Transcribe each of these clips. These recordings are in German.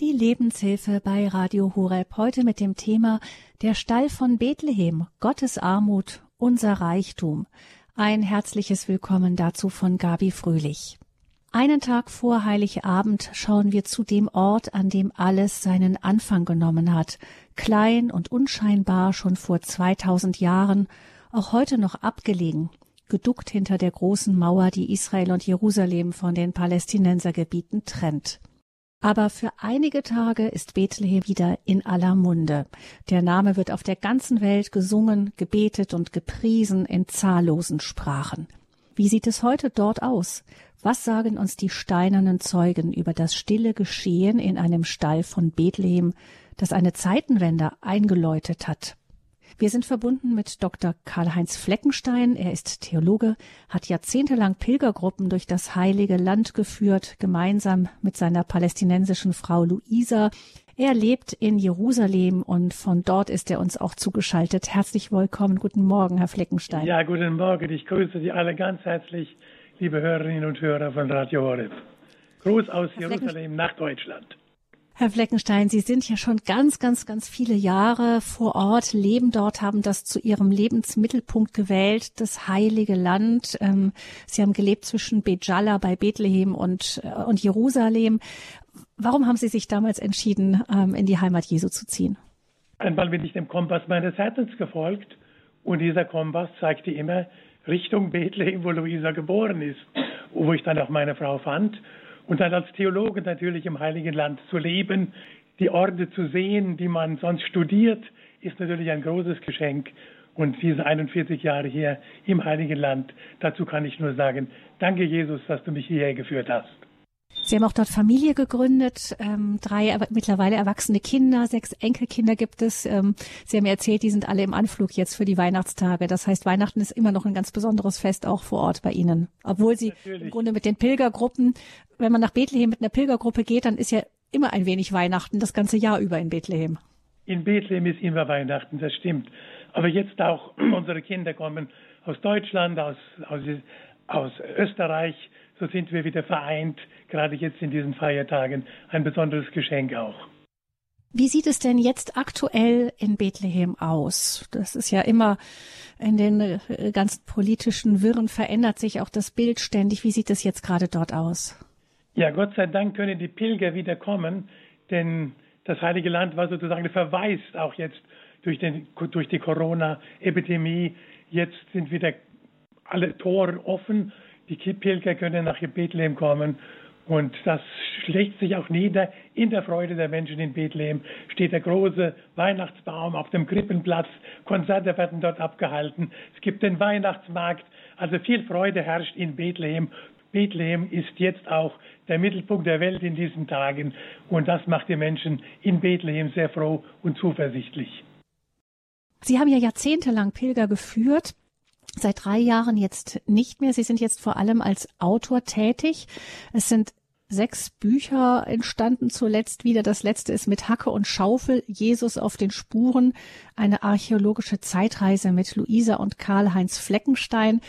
Die Lebenshilfe bei Radio Horeb heute mit dem Thema Der Stall von Bethlehem, Gottes Armut, unser Reichtum. Ein herzliches Willkommen dazu von Gabi Fröhlich. Einen Tag vor Heiligabend schauen wir zu dem Ort, an dem alles seinen Anfang genommen hat, klein und unscheinbar schon vor 2000 Jahren, auch heute noch abgelegen, geduckt hinter der großen Mauer, die Israel und Jerusalem von den Palästinensergebieten trennt. Aber für einige Tage ist Bethlehem wieder in aller Munde. Der Name wird auf der ganzen Welt gesungen, gebetet und gepriesen in zahllosen Sprachen. Wie sieht es heute dort aus? Was sagen uns die steinernen Zeugen über das stille Geschehen in einem Stall von Bethlehem, das eine Zeitenwende eingeläutet hat? Wir sind verbunden mit Dr. Karl-Heinz Fleckenstein. Er ist Theologe, hat jahrzehntelang Pilgergruppen durch das Heilige Land geführt, gemeinsam mit seiner palästinensischen Frau Luisa. Er lebt in Jerusalem und von dort ist er uns auch zugeschaltet. Herzlich willkommen. Guten Morgen, Herr Fleckenstein. Ja, guten Morgen. Ich grüße Sie alle ganz herzlich, liebe Hörerinnen und Hörer von Radio Horeb. Gruß aus Herr Jerusalem nach Deutschland. Herr Fleckenstein, Sie sind ja schon ganz, ganz, ganz viele Jahre vor Ort, leben dort, haben das zu Ihrem Lebensmittelpunkt gewählt, das heilige Land. Ähm, Sie haben gelebt zwischen Bejala bei Bethlehem und, äh, und Jerusalem. Warum haben Sie sich damals entschieden, ähm, in die Heimat Jesu zu ziehen? Einmal bin ich dem Kompass meines Herzens gefolgt und dieser Kompass zeigte immer Richtung Bethlehem, wo Luisa geboren ist, wo ich dann auch meine Frau fand und dann als Theologe natürlich im Heiligen Land zu leben, die Orte zu sehen, die man sonst studiert, ist natürlich ein großes Geschenk. Und diese 41 Jahre hier im Heiligen Land, dazu kann ich nur sagen, danke Jesus, dass du mich hierher geführt hast. Sie haben auch dort Familie gegründet, ähm, drei mittlerweile erwachsene Kinder, sechs Enkelkinder gibt es. Ähm, Sie haben mir erzählt, die sind alle im Anflug jetzt für die Weihnachtstage. Das heißt, Weihnachten ist immer noch ein ganz besonderes Fest auch vor Ort bei Ihnen. Obwohl Sie Natürlich. im Grunde mit den Pilgergruppen, wenn man nach Bethlehem mit einer Pilgergruppe geht, dann ist ja immer ein wenig Weihnachten, das ganze Jahr über in Bethlehem. In Bethlehem ist immer Weihnachten, das stimmt. Aber jetzt auch unsere Kinder kommen aus Deutschland, aus, aus, aus Österreich, so sind wir wieder vereint, gerade jetzt in diesen Feiertagen, ein besonderes Geschenk auch. Wie sieht es denn jetzt aktuell in Bethlehem aus? Das ist ja immer in den äh, ganzen politischen Wirren verändert sich auch das Bild ständig. Wie sieht es jetzt gerade dort aus? Ja, Gott sei Dank können die Pilger wieder kommen, denn das Heilige Land war sozusagen verwaist auch jetzt durch, den, durch die Corona-Epidemie. Jetzt sind wieder alle Tore offen die Pilger können nach Bethlehem kommen und das schlägt sich auch nieder. In der Freude der Menschen in Bethlehem steht der große Weihnachtsbaum auf dem Krippenplatz. Konzerte werden dort abgehalten. Es gibt den Weihnachtsmarkt. Also viel Freude herrscht in Bethlehem. Bethlehem ist jetzt auch der Mittelpunkt der Welt in diesen Tagen. Und das macht die Menschen in Bethlehem sehr froh und zuversichtlich. Sie haben ja jahrzehntelang Pilger geführt seit drei Jahren jetzt nicht mehr. Sie sind jetzt vor allem als Autor tätig. Es sind sechs Bücher entstanden zuletzt wieder. Das letzte ist mit Hacke und Schaufel, Jesus auf den Spuren, eine archäologische Zeitreise mit Luisa und Karl-Heinz Fleckenstein.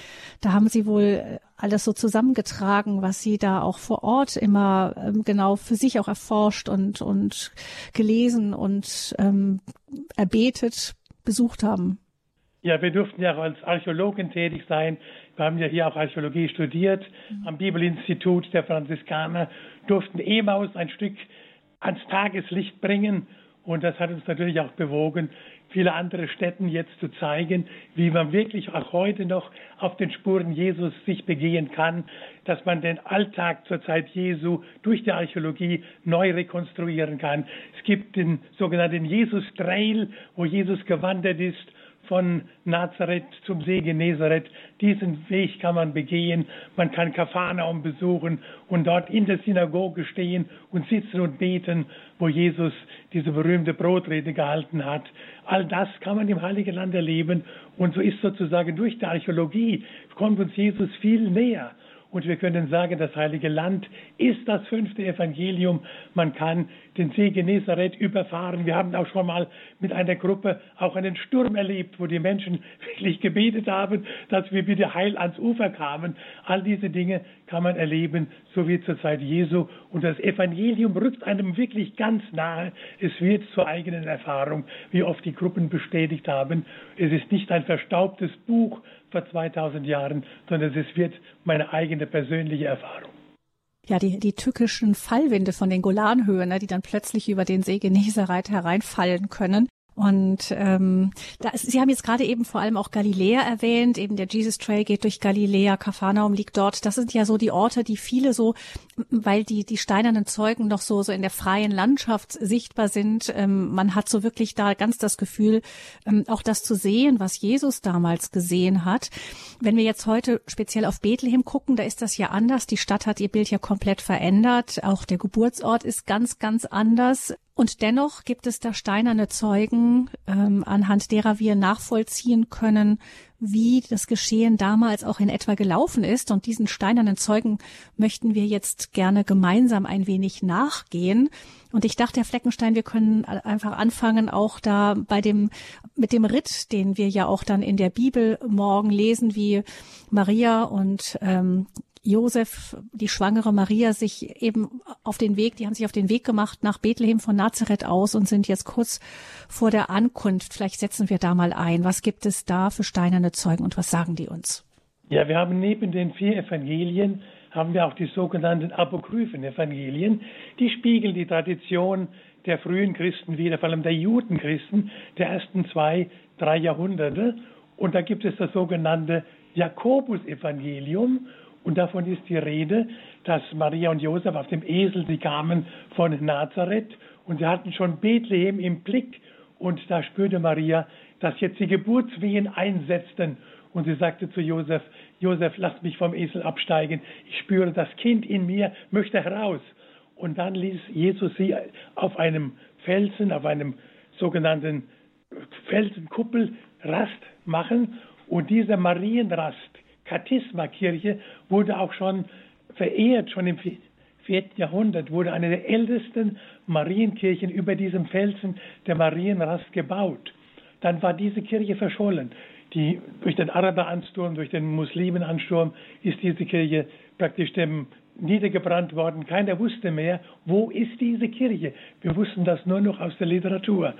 Da haben Sie wohl äh, alles so zusammengetragen, was Sie da auch vor Ort immer ähm, genau für sich auch erforscht und, und gelesen und ähm, erbetet, besucht haben. Ja, wir durften ja auch als Archäologen tätig sein. Wir haben ja hier auch Archäologie studiert mhm. am Bibelinstitut der Franziskaner, durften Emaus ein Stück ans Tageslicht bringen. Und das hat uns natürlich auch bewogen, viele andere Städten jetzt zu zeigen, wie man wirklich auch heute noch auf den Spuren Jesus sich begehen kann, dass man den Alltag zur Zeit Jesu durch die Archäologie neu rekonstruieren kann. Es gibt den sogenannten Jesus Trail, wo Jesus gewandert ist von Nazareth zum See Genezareth. Diesen Weg kann man begehen. Man kann Kapharnaum besuchen und dort in der Synagoge stehen und sitzen und beten, wo Jesus diese berühmte Brotrede gehalten hat. All das kann man im Heiligen Land erleben. Und so ist sozusagen durch die Archäologie kommt uns Jesus viel näher. Und wir können sagen, das Heilige Land ist das fünfte Evangelium. Man kann den See Genezareth überfahren. Wir haben auch schon mal mit einer Gruppe auch einen Sturm erlebt, wo die Menschen wirklich gebetet haben, dass wir wieder heil ans Ufer kamen. All diese Dinge kann man erleben, so wie zur Zeit Jesu. Und das Evangelium rückt einem wirklich ganz nahe. Es wird zur eigenen Erfahrung, wie oft die Gruppen bestätigt haben. Es ist nicht ein verstaubtes Buch vor 2000 Jahren, sondern es wird meine eigene persönliche Erfahrung ja, die, die tückischen Fallwinde von den Golanhöhen, ne, die dann plötzlich über den See Genezareth hereinfallen können. Und ähm, da ist, Sie haben jetzt gerade eben vor allem auch Galiläa erwähnt, eben der Jesus Trail geht durch Galiläa, Kapharnaum liegt dort. Das sind ja so die Orte, die viele so, weil die die steinernen Zeugen noch so so in der freien Landschaft sichtbar sind. Ähm, man hat so wirklich da ganz das Gefühl, ähm, auch das zu sehen, was Jesus damals gesehen hat. Wenn wir jetzt heute speziell auf Bethlehem gucken, da ist das ja anders. Die Stadt hat ihr Bild ja komplett verändert. Auch der Geburtsort ist ganz ganz anders. Und dennoch gibt es da steinerne Zeugen, ähm, anhand derer wir nachvollziehen können, wie das Geschehen damals auch in etwa gelaufen ist. Und diesen steinernen Zeugen möchten wir jetzt gerne gemeinsam ein wenig nachgehen. Und ich dachte, Herr Fleckenstein, wir können einfach anfangen, auch da bei dem, mit dem Ritt, den wir ja auch dann in der Bibel morgen lesen, wie Maria und ähm, Josef, die schwangere Maria sich eben auf den Weg, die haben sich auf den Weg gemacht nach Bethlehem von Nazareth aus und sind jetzt kurz vor der Ankunft. Vielleicht setzen wir da mal ein. Was gibt es da für steinerne Zeugen und was sagen die uns? Ja, wir haben neben den vier Evangelien haben wir auch die sogenannten apokryphen Evangelien. Die spiegeln die Tradition der frühen Christen wider, vor allem der Judenchristen der ersten zwei, drei Jahrhunderte. Und da gibt es das sogenannte Jakobus-Evangelium und davon ist die Rede, dass Maria und Josef auf dem Esel, sie kamen von Nazareth und sie hatten schon Bethlehem im Blick. Und da spürte Maria, dass jetzt die Geburtswehen einsetzten. Und sie sagte zu Josef, Josef, lass mich vom Esel absteigen. Ich spüre, das Kind in mir möchte heraus. Und dann ließ Jesus sie auf einem Felsen, auf einem sogenannten Felsenkuppel Rast machen. Und diese Marienrast, Kathisma-Kirche wurde auch schon verehrt, schon im vierten Jahrhundert wurde eine der ältesten Marienkirchen über diesem Felsen der Marienrast gebaut. Dann war diese Kirche verschollen. Die, durch den Araberansturm, durch den Muslimenansturm ist diese Kirche praktisch dem niedergebrannt worden. Keiner wusste mehr, wo ist diese Kirche. Wir wussten das nur noch aus der Literatur.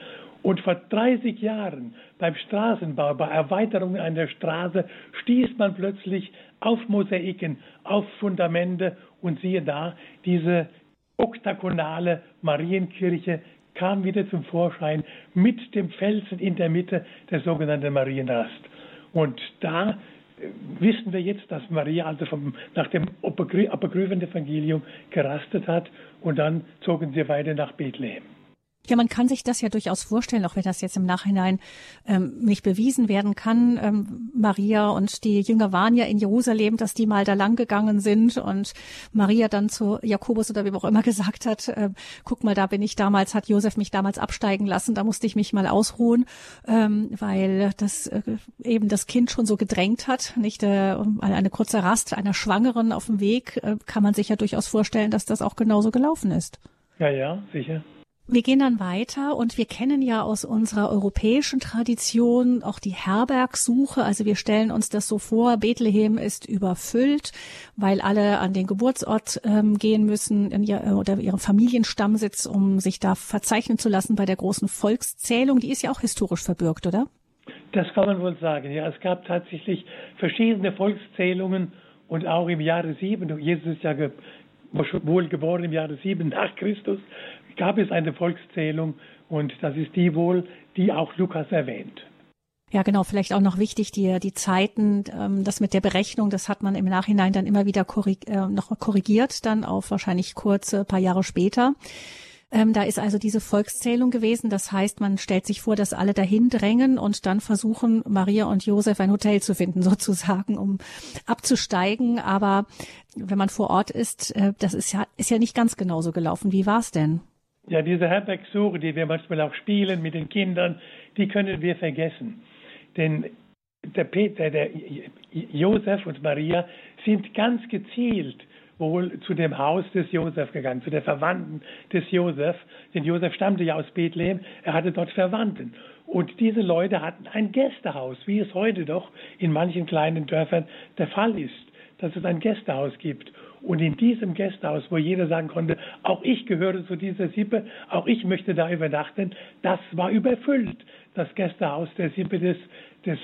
Und vor 30 Jahren beim Straßenbau, bei Erweiterungen einer Straße, stieß man plötzlich auf Mosaiken, auf Fundamente und siehe da, diese oktagonale Marienkirche kam wieder zum Vorschein mit dem Felsen in der Mitte, der sogenannten Marienrast. Und da wissen wir jetzt, dass Maria also vom, nach dem Apokryphen-Evangelium gerastet hat und dann zogen sie weiter nach Bethlehem. Ja, man kann sich das ja durchaus vorstellen, auch wenn das jetzt im Nachhinein ähm, nicht bewiesen werden kann. Ähm, Maria und die Jünger waren ja in Jerusalem, dass die mal da lang gegangen sind und Maria dann zu Jakobus oder wem auch immer gesagt hat, äh, guck mal, da bin ich damals, hat Josef mich damals absteigen lassen, da musste ich mich mal ausruhen, ähm, weil das äh, eben das Kind schon so gedrängt hat. Nicht äh, eine kurze Rast einer Schwangeren auf dem Weg, äh, kann man sich ja durchaus vorstellen, dass das auch genauso gelaufen ist. Ja, ja, sicher. Wir gehen dann weiter und wir kennen ja aus unserer europäischen Tradition auch die Herbergsuche. Also wir stellen uns das so vor, Bethlehem ist überfüllt, weil alle an den Geburtsort ähm, gehen müssen in ihr, oder ihren Familienstammsitz, um sich da verzeichnen zu lassen bei der großen Volkszählung. Die ist ja auch historisch verbürgt, oder? Das kann man wohl sagen. Ja, es gab tatsächlich verschiedene Volkszählungen und auch im Jahre sieben. Jesus ist ja wohl geboren im Jahre sieben nach Christus gab es eine Volkszählung und das ist die wohl, die auch Lukas erwähnt. Ja, genau. Vielleicht auch noch wichtig, die, die Zeiten, ähm, das mit der Berechnung, das hat man im Nachhinein dann immer wieder korrig, äh, noch korrigiert, dann auf wahrscheinlich kurze paar Jahre später. Ähm, da ist also diese Volkszählung gewesen. Das heißt, man stellt sich vor, dass alle dahin drängen und dann versuchen, Maria und Josef ein Hotel zu finden, sozusagen, um abzusteigen. Aber wenn man vor Ort ist, äh, das ist ja, ist ja nicht ganz genauso gelaufen. Wie war es denn? Ja, diese Herbergsuche, die wir manchmal auch spielen mit den Kindern, die können wir vergessen. Denn der Peter, der Josef und Maria sind ganz gezielt wohl zu dem Haus des Josef gegangen, zu der Verwandten des Josef. Denn Josef stammte ja aus Bethlehem, er hatte dort Verwandten. Und diese Leute hatten ein Gästehaus, wie es heute doch in manchen kleinen Dörfern der Fall ist, dass es ein Gästehaus gibt. Und in diesem Gästehaus, wo jeder sagen konnte, auch ich gehöre zu dieser Sippe, auch ich möchte da übernachten, das war überfüllt, das Gästehaus der Sippe des, des,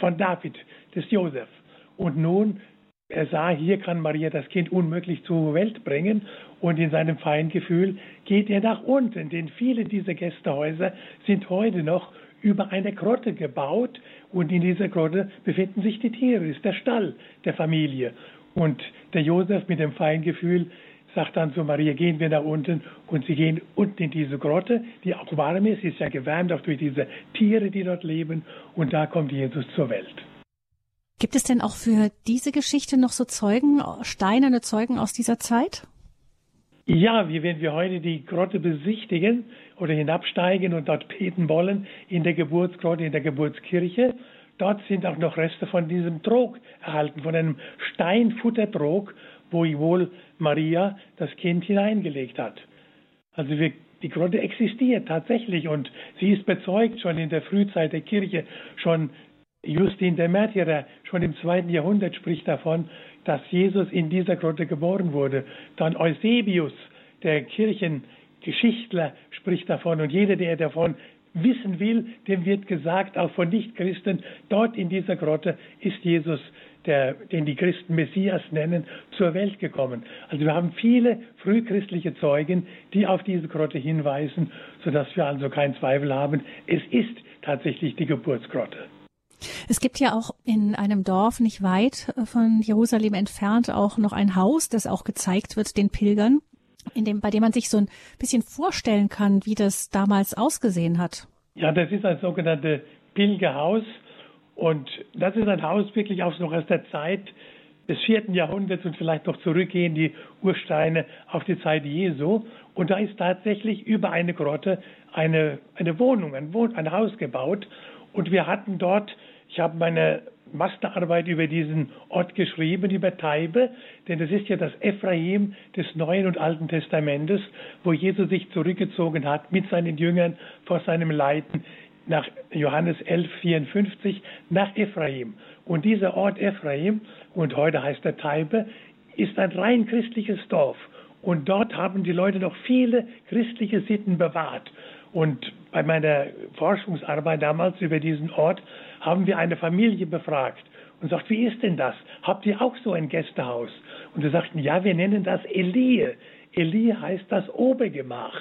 von David, des Josef. Und nun, er sah, hier kann Maria das Kind unmöglich zur Welt bringen und in seinem Feingefühl geht er nach unten, denn viele dieser Gästehäuser sind heute noch über eine Grotte gebaut und in dieser Grotte befinden sich die Tiere, ist der Stall der Familie. Und der Josef mit dem Feingefühl sagt dann zu Maria, gehen wir nach unten und sie gehen unten in diese Grotte, die auch warm ist, ist ja gewärmt auch durch diese Tiere, die dort leben und da kommt Jesus zur Welt. Gibt es denn auch für diese Geschichte noch so Zeugen, steinerne Zeugen aus dieser Zeit? Ja, wie wenn wir heute die Grotte besichtigen oder hinabsteigen und dort beten wollen in der Geburtsgrotte, in der Geburtskirche, Dort sind auch noch Reste von diesem Trog erhalten, von einem Steinfuttertrog, wo wohl Maria das Kind hineingelegt hat. Also wir, die Grotte existiert tatsächlich und sie ist bezeugt schon in der Frühzeit der Kirche. Schon Justin der Märtyrer, schon im zweiten Jahrhundert spricht davon, dass Jesus in dieser Grotte geboren wurde. Dann Eusebius, der Kirchengeschichtler, spricht davon und jeder, der davon wissen will, dem wird gesagt, auch von Nichtchristen, dort in dieser Grotte ist Jesus, der, den die Christen Messias nennen, zur Welt gekommen. Also wir haben viele frühchristliche Zeugen, die auf diese Grotte hinweisen, sodass wir also keinen Zweifel haben, es ist tatsächlich die Geburtsgrotte. Es gibt ja auch in einem Dorf nicht weit von Jerusalem entfernt auch noch ein Haus, das auch gezeigt wird den Pilgern in dem, bei dem man sich so ein bisschen vorstellen kann, wie das damals ausgesehen hat. Ja, das ist ein sogenanntes Pilgerhaus. Und das ist ein Haus wirklich auch noch aus der Zeit des vierten Jahrhunderts und vielleicht noch zurückgehen die Ursteine auf die Zeit Jesu. Und da ist tatsächlich über eine Grotte eine, eine Wohnung, ein, Wohn ein Haus gebaut. Und wir hatten dort, ich habe meine Masterarbeit über diesen Ort geschrieben, über Taibe, denn das ist ja das Ephraim des Neuen und Alten Testamentes, wo Jesus sich zurückgezogen hat mit seinen Jüngern vor seinem Leiden nach Johannes 11, 54 nach Ephraim. Und dieser Ort Ephraim, und heute heißt er Taibe, ist ein rein christliches Dorf. Und dort haben die Leute noch viele christliche Sitten bewahrt. Und bei meiner Forschungsarbeit damals über diesen Ort haben wir eine Familie befragt und sagt, wie ist denn das? Habt ihr auch so ein Gästehaus? Und sie sagten, ja, wir nennen das Elie. Elie heißt das Obergemach.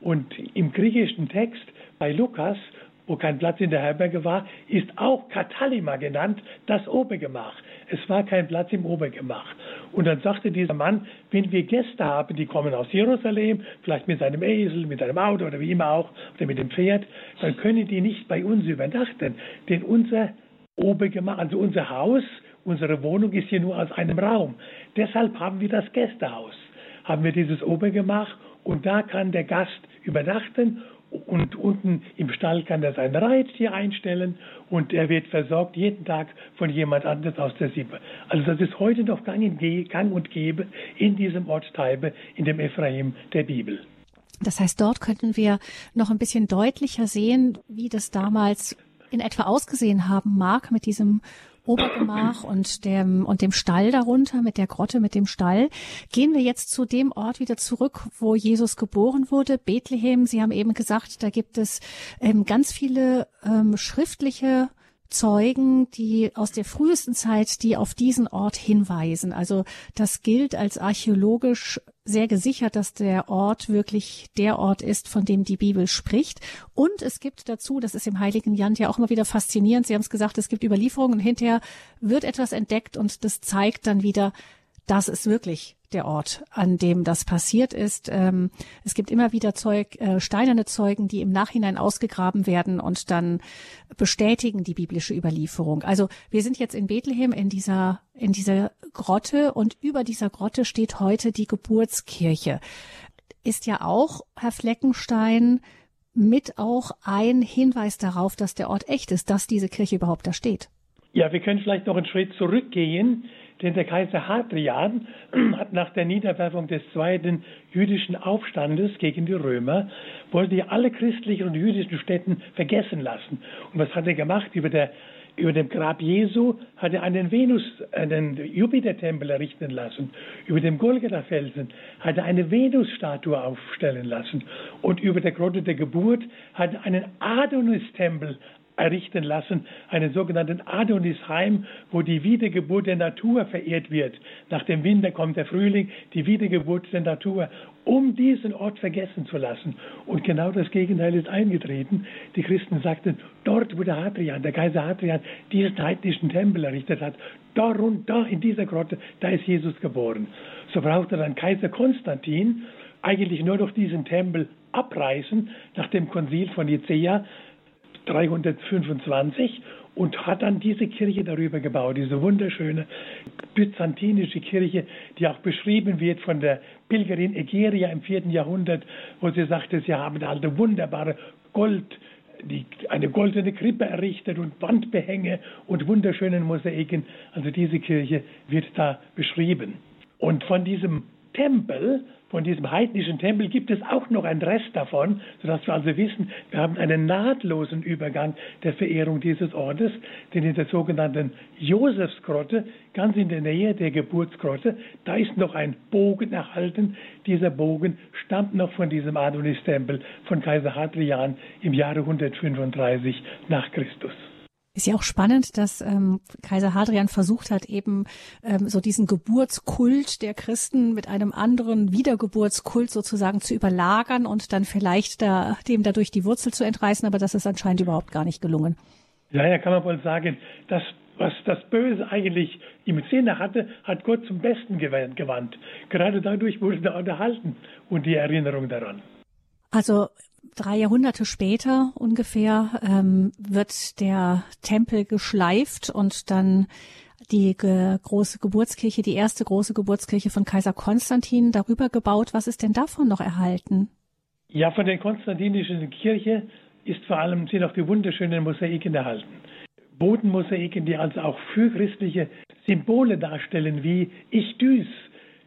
Und im griechischen Text bei Lukas, wo kein Platz in der Herberge war, ist auch Katalima genannt, das Obergemach. Es war kein Platz im Obergemach. Und dann sagte dieser Mann, wenn wir Gäste haben, die kommen aus Jerusalem, vielleicht mit seinem Esel, mit einem Auto oder wie immer auch, oder mit dem Pferd, dann können die nicht bei uns übernachten. Denn unser Obergemach, also unser Haus, unsere Wohnung ist hier nur aus einem Raum. Deshalb haben wir das Gästehaus. Haben wir dieses Obergemach und da kann der Gast übernachten und unten im Stall kann er sein Reittier einstellen und er wird versorgt jeden Tag von jemand anderes aus der Sippe. Also das ist heute noch gang, und gäbe in diesem Ort Taibe, in dem Ephraim der Bibel. Das heißt, dort könnten wir noch ein bisschen deutlicher sehen, wie das damals in etwa ausgesehen haben mag mit diesem Obergemach und dem, und dem Stall darunter, mit der Grotte, mit dem Stall. Gehen wir jetzt zu dem Ort wieder zurück, wo Jesus geboren wurde, Bethlehem. Sie haben eben gesagt, da gibt es ähm, ganz viele ähm, schriftliche Zeugen, die aus der frühesten Zeit, die auf diesen Ort hinweisen. Also das gilt als archäologisch sehr gesichert, dass der Ort wirklich der Ort ist, von dem die Bibel spricht. Und es gibt dazu, das ist im Heiligen Land ja auch immer wieder faszinierend, Sie haben es gesagt, es gibt Überlieferungen und hinterher wird etwas entdeckt und das zeigt dann wieder, das ist wirklich der Ort, an dem das passiert ist. Ähm, es gibt immer wieder Zeug, äh, steinerne Zeugen, die im Nachhinein ausgegraben werden und dann bestätigen die biblische Überlieferung. Also wir sind jetzt in Bethlehem in dieser, in dieser Grotte und über dieser Grotte steht heute die Geburtskirche. Ist ja auch, Herr Fleckenstein, mit auch ein Hinweis darauf, dass der Ort echt ist, dass diese Kirche überhaupt da steht. Ja, wir können vielleicht noch einen Schritt zurückgehen denn der Kaiser Hadrian hat nach der Niederwerfung des zweiten jüdischen Aufstandes gegen die Römer, wollte er alle christlichen und jüdischen Städten vergessen lassen. Und was hat er gemacht? Über der über dem Grab Jesu hat er einen Venus, einen Jupitertempel errichten lassen. Über dem Golgatha-Felsen hat er eine Venusstatue aufstellen lassen. Und über der Grotte der Geburt hat er einen Adonis-Tempel errichten lassen, einen sogenannten Adonisheim, wo die Wiedergeburt der Natur verehrt wird. Nach dem Winter kommt der Frühling, die Wiedergeburt der Natur, um diesen Ort vergessen zu lassen. Und genau das Gegenteil ist eingetreten. Die Christen sagten, dort, wo der Hadrian, der Kaiser Hadrian, diesen heidnischen Tempel errichtet hat, da und da in dieser Grotte, da ist Jesus geboren. So brauchte dann Kaiser Konstantin eigentlich nur noch diesen Tempel abreißen nach dem Konzil von Nicea 325 und hat dann diese Kirche darüber gebaut, diese wunderschöne byzantinische Kirche, die auch beschrieben wird von der Pilgerin Egeria im vierten Jahrhundert, wo sie sagte, sie haben da eine wunderbare Gold, die, eine goldene Krippe errichtet und Wandbehänge und wunderschönen Mosaiken. Also diese Kirche wird da beschrieben. Und von diesem Tempel von diesem heidnischen Tempel gibt es auch noch einen Rest davon, sodass wir also wissen, wir haben einen nahtlosen Übergang der Verehrung dieses Ortes, denn in der sogenannten Josefsgrotte, ganz in der Nähe der Geburtsgrotte, da ist noch ein Bogen erhalten. Dieser Bogen stammt noch von diesem Adonis-Tempel von Kaiser Hadrian im Jahre 135 nach Christus. Ist ja auch spannend, dass ähm, Kaiser Hadrian versucht hat, eben ähm, so diesen Geburtskult der Christen mit einem anderen Wiedergeburtskult sozusagen zu überlagern und dann vielleicht da, dem dadurch die Wurzel zu entreißen, aber das ist anscheinend überhaupt gar nicht gelungen. Ja, kann man wohl sagen, dass was das Böse eigentlich im Sinne hatte, hat Gott zum Besten gewandt. Gerade dadurch wurde er unterhalten und die Erinnerung daran. Also drei Jahrhunderte später ungefähr ähm, wird der Tempel geschleift und dann die ge große Geburtskirche, die erste große Geburtskirche von Kaiser Konstantin darüber gebaut. Was ist denn davon noch erhalten? Ja, von der konstantinischen Kirche ist vor allem sind auch die wunderschönen Mosaiken erhalten. Bodenmosaiken, die also auch für christliche Symbole darstellen, wie Ich düs,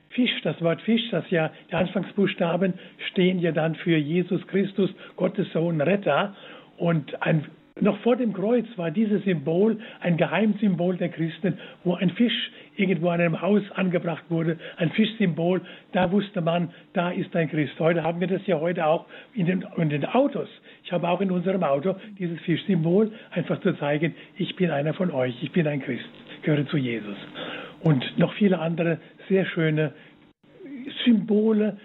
Fisch, das Wort Fisch, das ja die Anfangsbuchstaben stehen ja dann für Jesus Christus, Gottes Sohn, Retter. Und ein, noch vor dem Kreuz war dieses Symbol ein Geheimsymbol der Christen, wo ein Fisch irgendwo an einem Haus angebracht wurde, ein Fischsymbol. Da wusste man, da ist ein Christ. Heute haben wir das ja heute auch in den, in den Autos. Ich habe auch in unserem Auto dieses Fischsymbol, einfach zu zeigen, ich bin einer von euch, ich bin ein Christ, gehöre zu Jesus. Und noch viele andere sehr schöne Symbole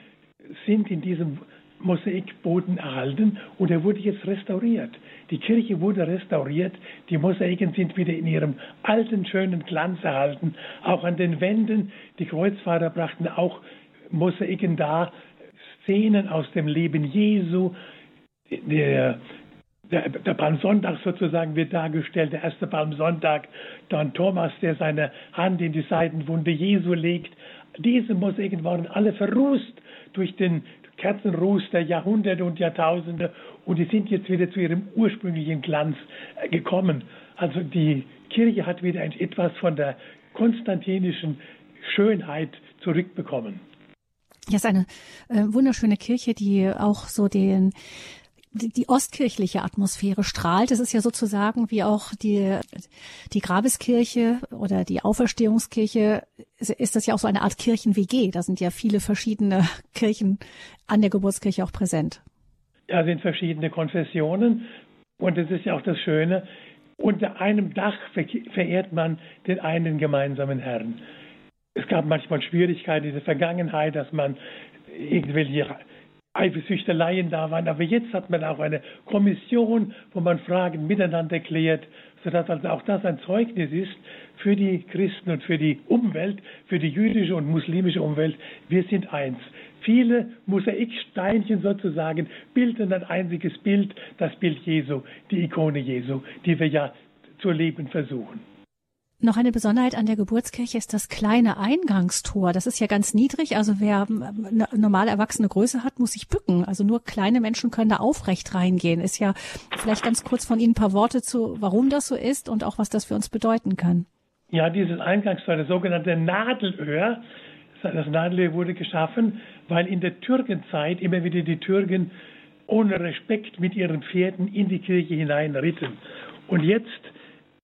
sind in diesem Mosaikboden erhalten und er wurde jetzt restauriert. Die Kirche wurde restauriert, die Mosaiken sind wieder in ihrem alten, schönen Glanz erhalten. Auch an den Wänden, die Kreuzfahrer brachten auch Mosaiken dar, Szenen aus dem Leben Jesu. Der, der, der Palmsonntag sozusagen wird dargestellt, der erste Palmsonntag, dann Thomas, der seine Hand in die Seitenwunde Jesu legt. Diese Mosaiken waren alle verrußt durch den Kerzenruß der Jahrhunderte und Jahrtausende und die sind jetzt wieder zu ihrem ursprünglichen Glanz äh, gekommen. Also die Kirche hat wieder etwas von der konstantinischen Schönheit zurückbekommen. Ja, ist eine äh, wunderschöne Kirche, die auch so den die ostkirchliche Atmosphäre strahlt. Es ist ja sozusagen wie auch die, die Grabeskirche oder die Auferstehungskirche, ist das ja auch so eine Art Kirchen-WG. Da sind ja viele verschiedene Kirchen an der Geburtskirche auch präsent. Da sind verschiedene Konfessionen und es ist ja auch das Schöne, unter einem Dach verehrt man den einen gemeinsamen Herrn. Es gab manchmal Schwierigkeiten in der Vergangenheit, dass man irgendwelche Eifersüchteleien da waren. Aber jetzt hat man auch eine Kommission, wo man Fragen miteinander klärt, sodass also auch das ein Zeugnis ist für die Christen und für die Umwelt, für die jüdische und muslimische Umwelt. Wir sind eins. Viele Mosaiksteinchen sozusagen bilden ein einziges Bild, das Bild Jesu, die Ikone Jesu, die wir ja zu leben versuchen. Noch eine Besonderheit an der Geburtskirche ist das kleine Eingangstor. Das ist ja ganz niedrig. Also wer eine normale erwachsene Größe hat, muss sich bücken. Also nur kleine Menschen können da aufrecht reingehen. Ist ja vielleicht ganz kurz von Ihnen ein paar Worte zu, warum das so ist und auch was das für uns bedeuten kann. Ja, dieses Eingangstor, das sogenannte Nadelöhr, das Nadelöhr wurde geschaffen, weil in der Türkenzeit immer wieder die Türken ohne Respekt mit ihren Pferden in die Kirche hineinritten. Und jetzt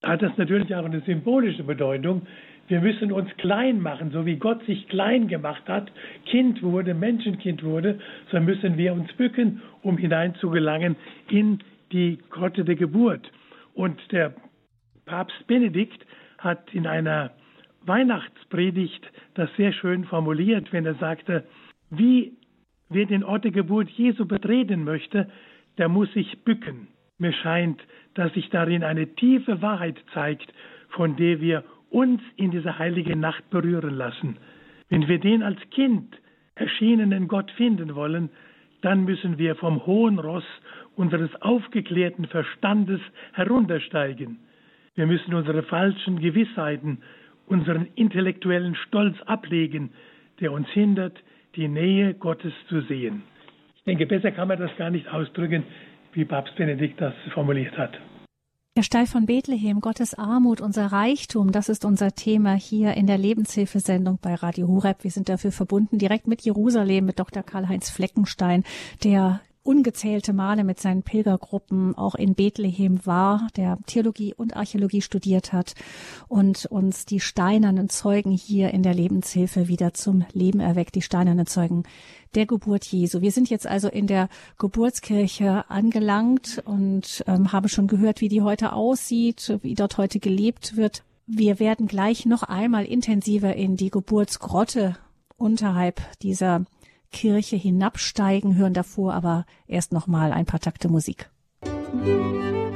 hat das natürlich auch eine symbolische Bedeutung. Wir müssen uns klein machen, so wie Gott sich klein gemacht hat, Kind wurde, Menschenkind wurde, so müssen wir uns bücken, um hineinzugelangen in die Grotte der Geburt. Und der Papst Benedikt hat in einer Weihnachtspredigt das sehr schön formuliert, wenn er sagte, wie wer den Ort der Geburt Jesu betreten möchte, der muss sich bücken. Mir scheint, dass sich darin eine tiefe Wahrheit zeigt, von der wir uns in dieser heiligen Nacht berühren lassen. Wenn wir den als Kind erschienenen Gott finden wollen, dann müssen wir vom hohen Ross unseres aufgeklärten Verstandes heruntersteigen. Wir müssen unsere falschen Gewissheiten, unseren intellektuellen Stolz ablegen, der uns hindert, die Nähe Gottes zu sehen. Ich denke, besser kann man das gar nicht ausdrücken, wie Papst Benedikt das formuliert hat. Der Stall von Bethlehem, Gottes Armut, unser Reichtum, das ist unser Thema hier in der Lebenshilfesendung bei Radio Horeb. Wir sind dafür verbunden direkt mit Jerusalem, mit Dr. Karl-Heinz Fleckenstein, der ungezählte Male mit seinen Pilgergruppen auch in Bethlehem war, der Theologie und Archäologie studiert hat und uns die steinernen Zeugen hier in der Lebenshilfe wieder zum Leben erweckt, die steinernen Zeugen der Geburt Jesu. Wir sind jetzt also in der Geburtskirche angelangt und ähm, haben schon gehört, wie die heute aussieht, wie dort heute gelebt wird. Wir werden gleich noch einmal intensiver in die Geburtsgrotte unterhalb dieser Kirche hinabsteigen, hören davor aber erst noch mal ein paar Takte Musik. Musik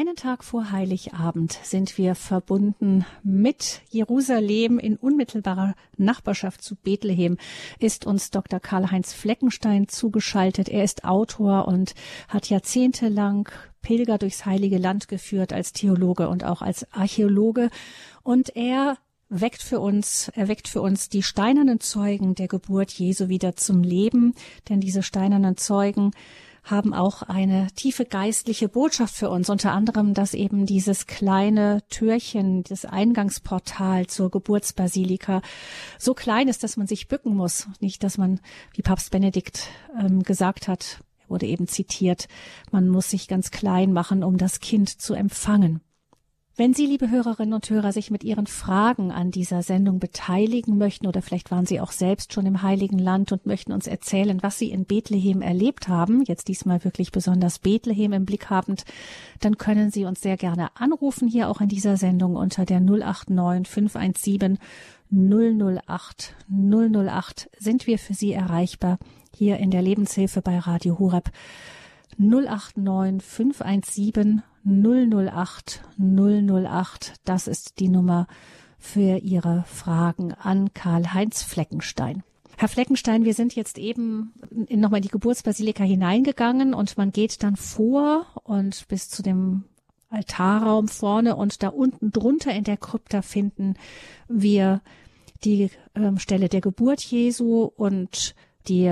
Einen Tag vor Heiligabend sind wir verbunden mit Jerusalem in unmittelbarer Nachbarschaft zu Bethlehem. Ist uns Dr. Karl-Heinz Fleckenstein zugeschaltet. Er ist Autor und hat jahrzehntelang Pilger durchs Heilige Land geführt als Theologe und auch als Archäologe. Und er weckt für uns, erweckt für uns die steinernen Zeugen der Geburt Jesu wieder zum Leben. Denn diese steinernen Zeugen haben auch eine tiefe geistliche Botschaft für uns, unter anderem, dass eben dieses kleine Türchen, das Eingangsportal zur Geburtsbasilika so klein ist, dass man sich bücken muss. Nicht, dass man, wie Papst Benedikt ähm, gesagt hat, wurde eben zitiert, man muss sich ganz klein machen, um das Kind zu empfangen. Wenn Sie, liebe Hörerinnen und Hörer, sich mit Ihren Fragen an dieser Sendung beteiligen möchten oder vielleicht waren Sie auch selbst schon im Heiligen Land und möchten uns erzählen, was Sie in Bethlehem erlebt haben, jetzt diesmal wirklich besonders Bethlehem im Blick habend, dann können Sie uns sehr gerne anrufen, hier auch in dieser Sendung unter der 089 517 008 008 sind wir für Sie erreichbar hier in der Lebenshilfe bei Radio Horeb? 089 517 008 008. Das ist die Nummer für Ihre Fragen an Karl-Heinz Fleckenstein. Herr Fleckenstein, wir sind jetzt eben in nochmal die Geburtsbasilika hineingegangen und man geht dann vor und bis zu dem Altarraum vorne und da unten drunter in der Krypta finden wir die äh, Stelle der Geburt Jesu und die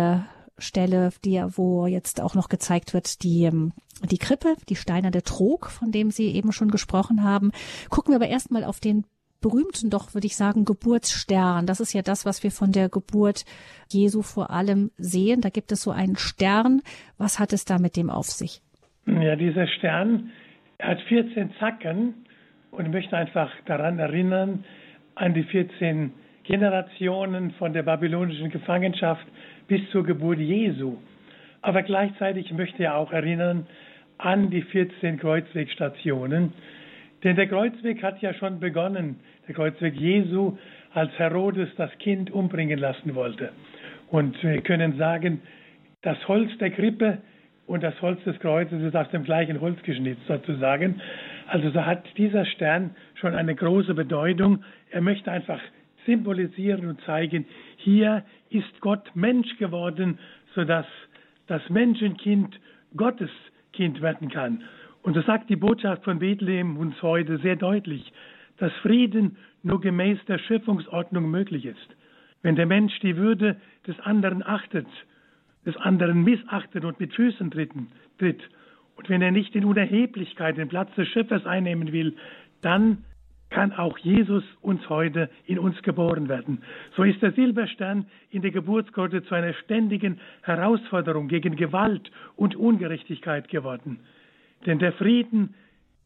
Stelle, die, wo jetzt auch noch gezeigt wird, die, ähm, die Krippe, die steinerne Trog, von dem Sie eben schon gesprochen haben. Gucken wir aber erstmal auf den berühmten doch, würde ich sagen, Geburtsstern. Das ist ja das, was wir von der Geburt Jesu vor allem sehen. Da gibt es so einen Stern. Was hat es da mit dem auf sich? Ja, dieser Stern hat 14 Zacken und möchte einfach daran erinnern, an die 14 Generationen von der babylonischen Gefangenschaft bis zur Geburt Jesu. Aber gleichzeitig möchte er auch erinnern an die 14 Kreuzwegstationen. Denn der Kreuzweg hat ja schon begonnen, der Kreuzweg Jesu, als Herodes das Kind umbringen lassen wollte. Und wir können sagen, das Holz der Krippe und das Holz des Kreuzes ist aus dem gleichen Holz geschnitzt sozusagen. Also so hat dieser Stern schon eine große Bedeutung. Er möchte einfach symbolisieren und zeigen, hier ist Gott Mensch geworden, sodass das Menschenkind Gottes Kind werden kann. Und so sagt die Botschaft von Bethlehem uns heute sehr deutlich, dass Frieden nur gemäß der Schöpfungsordnung möglich ist. Wenn der Mensch die Würde des anderen achtet, des anderen missachtet und mit Füßen tritten, tritt, und wenn er nicht in Unerheblichkeit den Platz des Schöpfers einnehmen will, dann kann auch Jesus uns heute in uns geboren werden. So ist der Silberstern in der Geburtsgrotte zu einer ständigen Herausforderung gegen Gewalt und Ungerechtigkeit geworden. Denn der Frieden,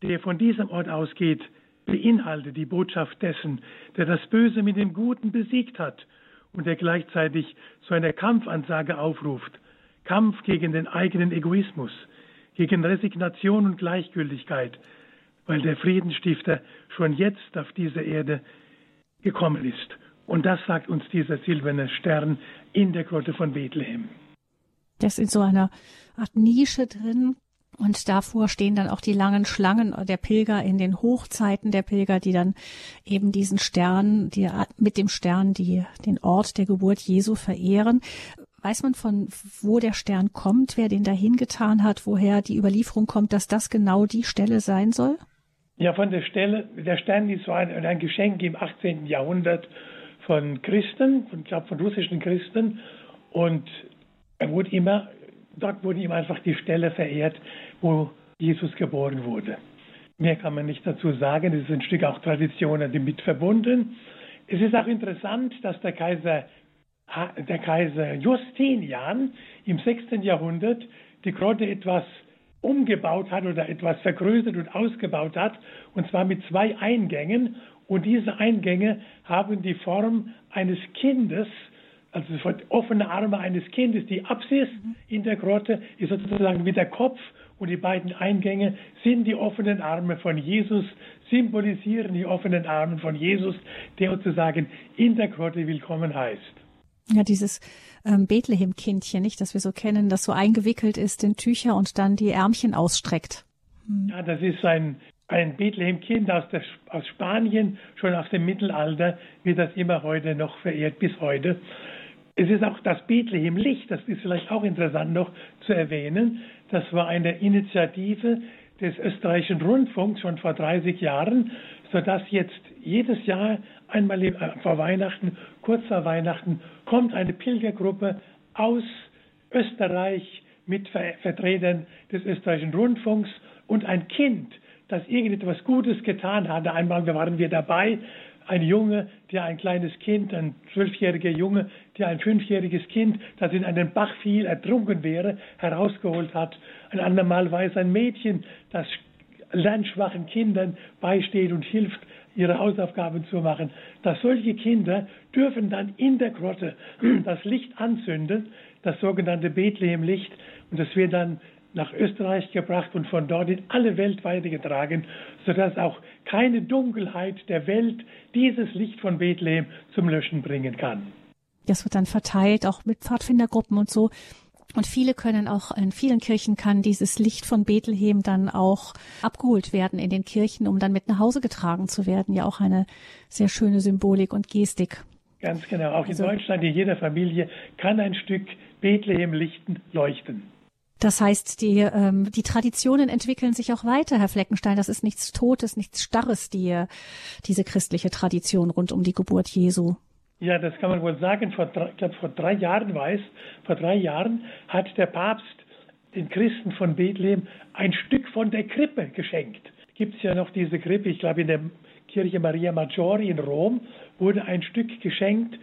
der von diesem Ort ausgeht, beinhaltet die Botschaft dessen, der das Böse mit dem Guten besiegt hat und der gleichzeitig zu einer Kampfansage aufruft. Kampf gegen den eigenen Egoismus, gegen Resignation und Gleichgültigkeit, weil der Friedensstifter schon jetzt auf diese Erde gekommen ist. Und das sagt uns dieser silberne Stern in der Grotte von Bethlehem. Das ist in so einer Art Nische drin. Und davor stehen dann auch die langen Schlangen der Pilger in den Hochzeiten der Pilger, die dann eben diesen Stern, die mit dem Stern die, den Ort der Geburt Jesu verehren. Weiß man von wo der Stern kommt, wer den dahin getan hat, woher die Überlieferung kommt, dass das genau die Stelle sein soll? Ja, von der Stelle, der Stern ist so ein, ein Geschenk im 18. Jahrhundert von Christen, von, ich glaube von russischen Christen. Und wurde immer, dort wurde ihm einfach die Stelle verehrt, wo Jesus geboren wurde. Mehr kann man nicht dazu sagen. Es ist ein Stück auch Tradition damit verbunden. Es ist auch interessant, dass der Kaiser, der Kaiser Justinian im 6. Jahrhundert die Grotte etwas umgebaut hat oder etwas vergrößert und ausgebaut hat, und zwar mit zwei Eingängen. Und diese Eingänge haben die Form eines Kindes, also offene Arme eines Kindes. Die Apsis in der Grotte ist sozusagen wie der Kopf und die beiden Eingänge sind die offenen Arme von Jesus, symbolisieren die offenen Arme von Jesus, der sozusagen in der Grotte willkommen heißt. Ja, dieses ähm, Bethlehem-Kindchen, nicht, das wir so kennen, das so eingewickelt ist in Tücher und dann die Ärmchen ausstreckt. Hm. Ja, das ist ein, ein Bethlehem-Kind aus, aus Spanien, schon aus dem Mittelalter, wird das immer heute noch verehrt, bis heute. Es ist auch das Bethlehem-Licht, das ist vielleicht auch interessant noch zu erwähnen. Das war eine Initiative des österreichischen Rundfunks schon vor 30 Jahren, sodass jetzt jedes Jahr einmal äh, vor Weihnachten, kurz vor Weihnachten, kommt eine Pilgergruppe aus Österreich mit Vertretern des österreichischen Rundfunks und ein Kind, das irgendetwas Gutes getan hatte. Einmal waren wir dabei, ein Junge, der ein kleines Kind, ein zwölfjähriger Junge, der ein fünfjähriges Kind, das in einen Bach fiel, ertrunken wäre, herausgeholt hat. Ein andermal war es ein Mädchen, das lernschwachen Kindern beisteht und hilft, ihre Hausaufgaben zu machen, dass solche Kinder dürfen dann in der Grotte das Licht anzünden, das sogenannte Bethlehem-Licht, und das wird dann nach Österreich gebracht und von dort in alle Welt weitergetragen, sodass auch keine Dunkelheit der Welt dieses Licht von Bethlehem zum Löschen bringen kann. Das wird dann verteilt, auch mit Pfadfindergruppen und so. Und viele können auch, in vielen Kirchen kann dieses Licht von Bethlehem dann auch abgeholt werden in den Kirchen, um dann mit nach Hause getragen zu werden. Ja, auch eine sehr schöne Symbolik und Gestik. Ganz genau. Auch also, in Deutschland, in jeder Familie kann ein Stück Bethlehem lichten, leuchten. Das heißt, die, ähm, die Traditionen entwickeln sich auch weiter, Herr Fleckenstein. Das ist nichts Totes, nichts Starres, die, diese christliche Tradition rund um die Geburt Jesu. Ja, das kann man wohl sagen. Vor, ich glaube, vor drei Jahren weiß, vor drei Jahren hat der Papst den Christen von Bethlehem ein Stück von der Krippe geschenkt. Gibt es ja noch diese Krippe, ich glaube in der Kirche Maria Maggiore in Rom wurde ein Stück geschenkt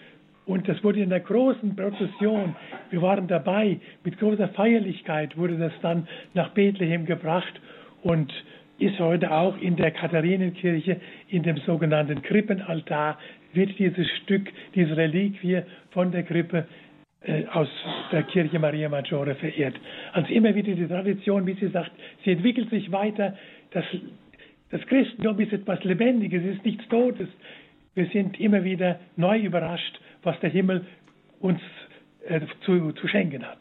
und das wurde in der großen Prozession, wir waren dabei, mit großer Feierlichkeit wurde das dann nach Bethlehem gebracht und ist heute auch in der Katharinenkirche in dem sogenannten Krippenaltar wird dieses Stück, diese Reliquie von der Krippe äh, aus der Kirche Maria Maggiore verehrt. Also immer wieder die Tradition, wie sie sagt, sie entwickelt sich weiter. Das, das Christentum ist etwas Lebendiges, es ist nichts Totes. Wir sind immer wieder neu überrascht, was der Himmel uns äh, zu, zu schenken hat.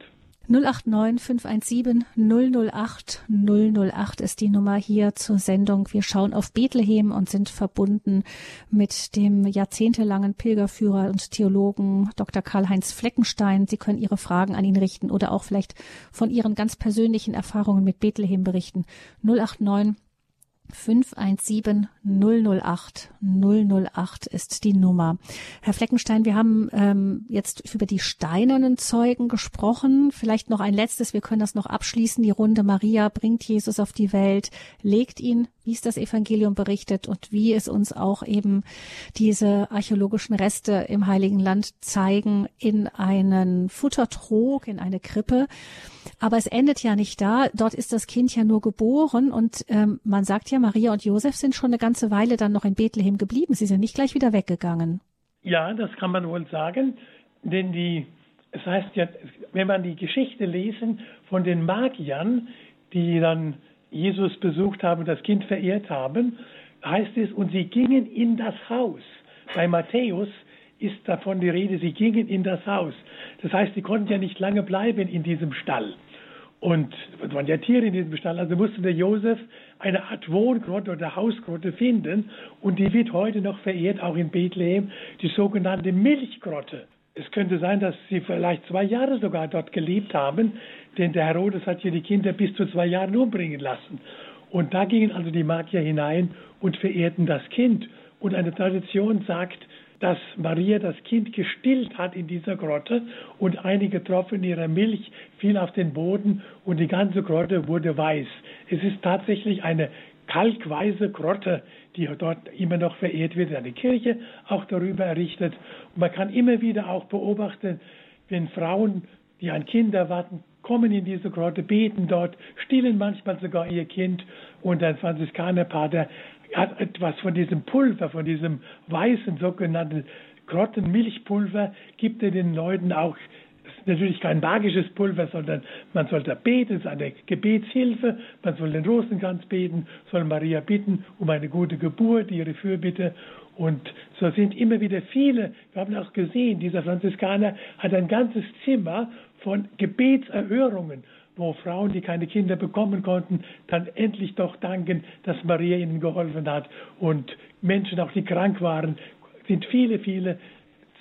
089 517 008 008 ist die Nummer hier zur Sendung. Wir schauen auf Bethlehem und sind verbunden mit dem jahrzehntelangen Pilgerführer und Theologen Dr. Karl-Heinz Fleckenstein. Sie können Ihre Fragen an ihn richten oder auch vielleicht von Ihren ganz persönlichen Erfahrungen mit Bethlehem berichten. 089 517 008 008 ist die Nummer. Herr Fleckenstein, wir haben ähm, jetzt über die steinernen Zeugen gesprochen. Vielleicht noch ein letztes, wir können das noch abschließen. Die Runde Maria bringt Jesus auf die Welt, legt ihn, wie es das Evangelium berichtet und wie es uns auch eben diese archäologischen Reste im Heiligen Land zeigen, in einen Futtertrog, in eine Krippe. Aber es endet ja nicht da. Dort ist das Kind ja nur geboren und ähm, man sagt ja, Maria und Josef sind schon eine ganze Weile dann noch in Bethlehem geblieben. Sie sind nicht gleich wieder weggegangen. Ja, das kann man wohl sagen, denn die, es heißt ja, wenn man die Geschichte lesen von den Magiern, die dann Jesus besucht haben, das Kind verehrt haben, heißt es, und sie gingen in das Haus. Bei Matthäus ist davon die Rede, sie gingen in das Haus. Das heißt, sie konnten ja nicht lange bleiben in diesem Stall. Und es waren ja Tiere in diesem Stall, also musste der Josef eine Art Wohngrotte oder Hausgrotte finden. Und die wird heute noch verehrt, auch in Bethlehem, die sogenannte Milchgrotte. Es könnte sein, dass sie vielleicht zwei Jahre sogar dort gelebt haben, denn der Herodes hat hier die Kinder bis zu zwei Jahren umbringen lassen. Und da gingen also die Magier hinein und verehrten das Kind. Und eine Tradition sagt, dass Maria das Kind gestillt hat in dieser Grotte und einige Tropfen ihrer Milch fiel auf den Boden und die ganze Grotte wurde weiß. Es ist tatsächlich eine kalkweiße Grotte, die dort immer noch verehrt wird, eine Kirche auch darüber errichtet. Und man kann immer wieder auch beobachten, wenn Frauen, die ein Kind erwarten, kommen in diese Grotte, beten dort, stillen manchmal sogar ihr Kind und ein Franziskanerpater hat etwas von diesem Pulver, von diesem weißen sogenannten Grottenmilchpulver, gibt er den Leuten auch das ist natürlich kein magisches Pulver, sondern man sollte beten, es ist eine Gebetshilfe, man soll den Rosenkranz beten, soll Maria bitten um eine gute Geburt, ihre Fürbitte. Und so sind immer wieder viele, wir haben auch gesehen, dieser Franziskaner hat ein ganzes Zimmer von Gebetserhörungen wo Frauen, die keine Kinder bekommen konnten, dann endlich doch danken, dass Maria ihnen geholfen hat. Und Menschen, auch die krank waren, sind viele, viele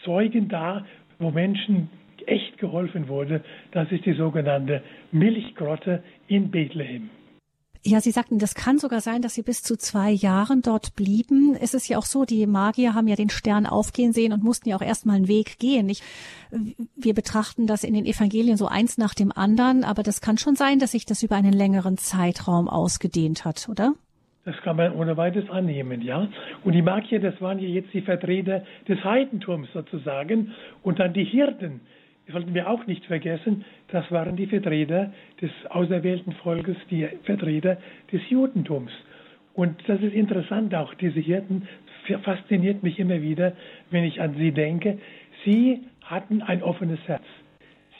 Zeugen da, wo Menschen echt geholfen wurde. Das ist die sogenannte Milchgrotte in Bethlehem. Ja, Sie sagten, das kann sogar sein, dass Sie bis zu zwei Jahren dort blieben. Es ist ja auch so, die Magier haben ja den Stern aufgehen sehen und mussten ja auch erstmal einen Weg gehen. Ich, wir betrachten das in den Evangelien so eins nach dem anderen, aber das kann schon sein, dass sich das über einen längeren Zeitraum ausgedehnt hat, oder? Das kann man ohne weiteres annehmen, ja. Und die Magier, das waren ja jetzt die Vertreter des Heidentums sozusagen und dann die Hirten, sollten wir auch nicht vergessen, das waren die Vertreter des auserwählten Volkes, die Vertreter des Judentums. Und das ist interessant auch, diese Hirten fasziniert mich immer wieder, wenn ich an sie denke. Sie hatten ein offenes Herz.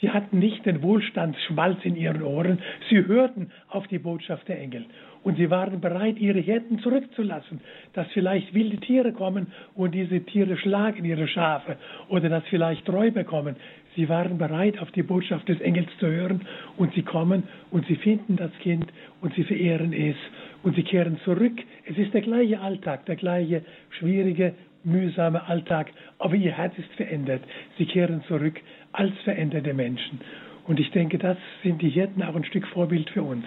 Sie hatten nicht den Wohlstandsschmalz in ihren Ohren, sie hörten auf die Botschaft der Engel. Und sie waren bereit, ihre Hirten zurückzulassen, dass vielleicht wilde Tiere kommen und diese Tiere schlagen ihre Schafe oder dass vielleicht Räuber kommen. Sie waren bereit, auf die Botschaft des Engels zu hören und sie kommen und sie finden das Kind und sie verehren es und sie kehren zurück. Es ist der gleiche Alltag, der gleiche schwierige, mühsame Alltag, aber ihr Herz ist verändert. Sie kehren zurück als veränderte Menschen. Und ich denke, das sind die Hirten auch ein Stück Vorbild für uns.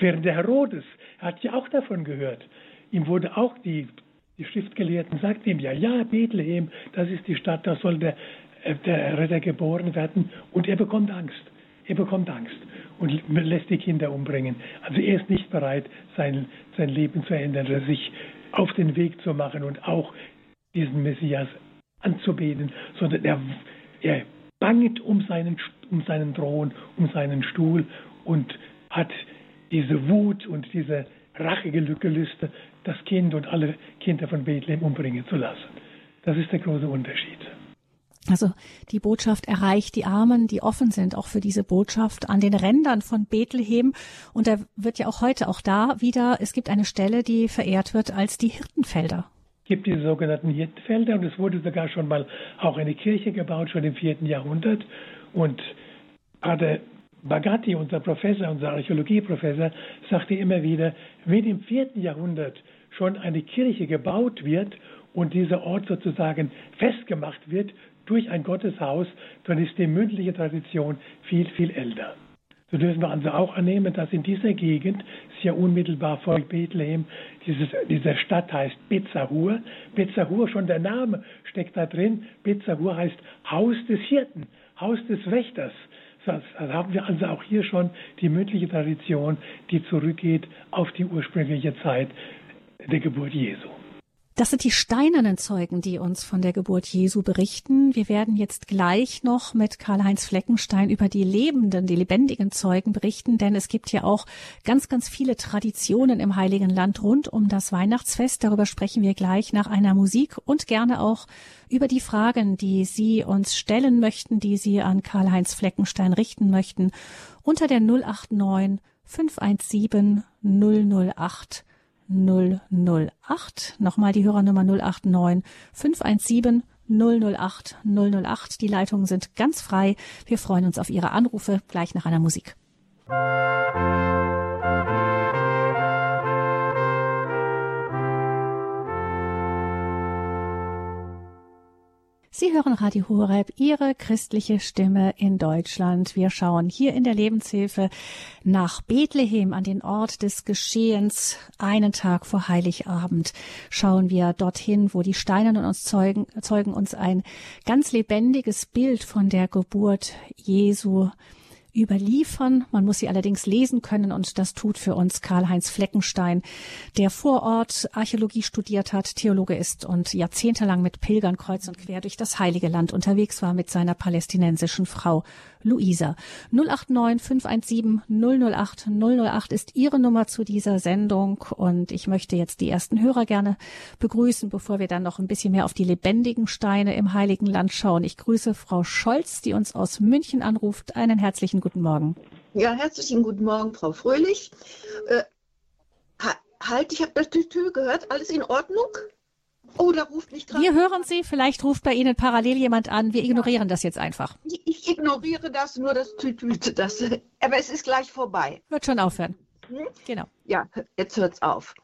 Während der Herodes hat ja auch davon gehört. Ihm wurde auch die, die Schriftgelehrten sagten ihm ja, ja, Bethlehem, das ist die Stadt, da soll der der Retter geboren werden und er bekommt Angst. Er bekommt Angst und lässt die Kinder umbringen. Also er ist nicht bereit, sein, sein Leben zu ändern, sich auf den Weg zu machen und auch diesen Messias anzubeten, sondern er, er bangt um seinen, um seinen Thron, um seinen Stuhl und hat diese Wut und diese Rachegelüste, das Kind und alle Kinder von Bethlehem umbringen zu lassen. Das ist der große Unterschied. Also die Botschaft erreicht die Armen, die offen sind auch für diese Botschaft an den Rändern von Bethlehem. Und da wird ja auch heute auch da wieder, es gibt eine Stelle, die verehrt wird als die Hirtenfelder. Es gibt diese sogenannten Hirtenfelder und es wurde sogar schon mal auch eine Kirche gebaut, schon im vierten Jahrhundert. Und Pater Bagatti, unser Professor, unser Archäologieprofessor, sagte immer wieder, wenn im vierten Jahrhundert schon eine Kirche gebaut wird und dieser Ort sozusagen festgemacht wird, durch ein Gotteshaus, dann ist die mündliche Tradition viel, viel älter. So dürfen wir also auch annehmen, dass in dieser Gegend hier unmittelbar vor Bethlehem. Dieses, diese Stadt heißt Bezahur. Bezahur, schon der Name steckt da drin. Bezahur heißt Haus des Hirten, Haus des Wächters. Das haben wir also auch hier schon die mündliche Tradition, die zurückgeht auf die ursprüngliche Zeit der Geburt Jesu. Das sind die steinernen Zeugen, die uns von der Geburt Jesu berichten. Wir werden jetzt gleich noch mit Karl-Heinz Fleckenstein über die lebenden, die lebendigen Zeugen berichten, denn es gibt ja auch ganz, ganz viele Traditionen im Heiligen Land rund um das Weihnachtsfest. Darüber sprechen wir gleich nach einer Musik und gerne auch über die Fragen, die Sie uns stellen möchten, die Sie an Karl-Heinz Fleckenstein richten möchten, unter der 089 517 008 008. Nochmal die Hörernummer 089 517 008 008. Die Leitungen sind ganz frei. Wir freuen uns auf Ihre Anrufe gleich nach einer Musik. Sie hören Radio Horeb, Ihre christliche Stimme in Deutschland. Wir schauen hier in der Lebenshilfe nach Bethlehem an den Ort des Geschehens. Einen Tag vor Heiligabend schauen wir dorthin, wo die Steinernen uns zeugen, zeugen uns ein ganz lebendiges Bild von der Geburt Jesu überliefern. Man muss sie allerdings lesen können und das tut für uns Karl-Heinz Fleckenstein, der vor Ort Archäologie studiert hat, Theologe ist und jahrzehntelang mit Pilgern kreuz und quer durch das Heilige Land unterwegs war mit seiner palästinensischen Frau Luisa. 089 517 008 008 ist Ihre Nummer zu dieser Sendung und ich möchte jetzt die ersten Hörer gerne begrüßen, bevor wir dann noch ein bisschen mehr auf die lebendigen Steine im Heiligen Land schauen. Ich grüße Frau Scholz, die uns aus München anruft. Einen herzlichen guten Morgen. Ja, herzlichen guten Morgen, Frau Fröhlich. Äh, halt, ich habe das Tütü gehört. Alles in Ordnung? Oh, da ruft mich gerade. Wir hören Sie, vielleicht ruft bei Ihnen parallel jemand an. Wir ignorieren ja. das jetzt einfach. Ich, ignoriere das, nur das Tütüte, das. Aber es ist gleich vorbei. Wird schon aufhören. Hm? Genau. Ja, jetzt hört es auf.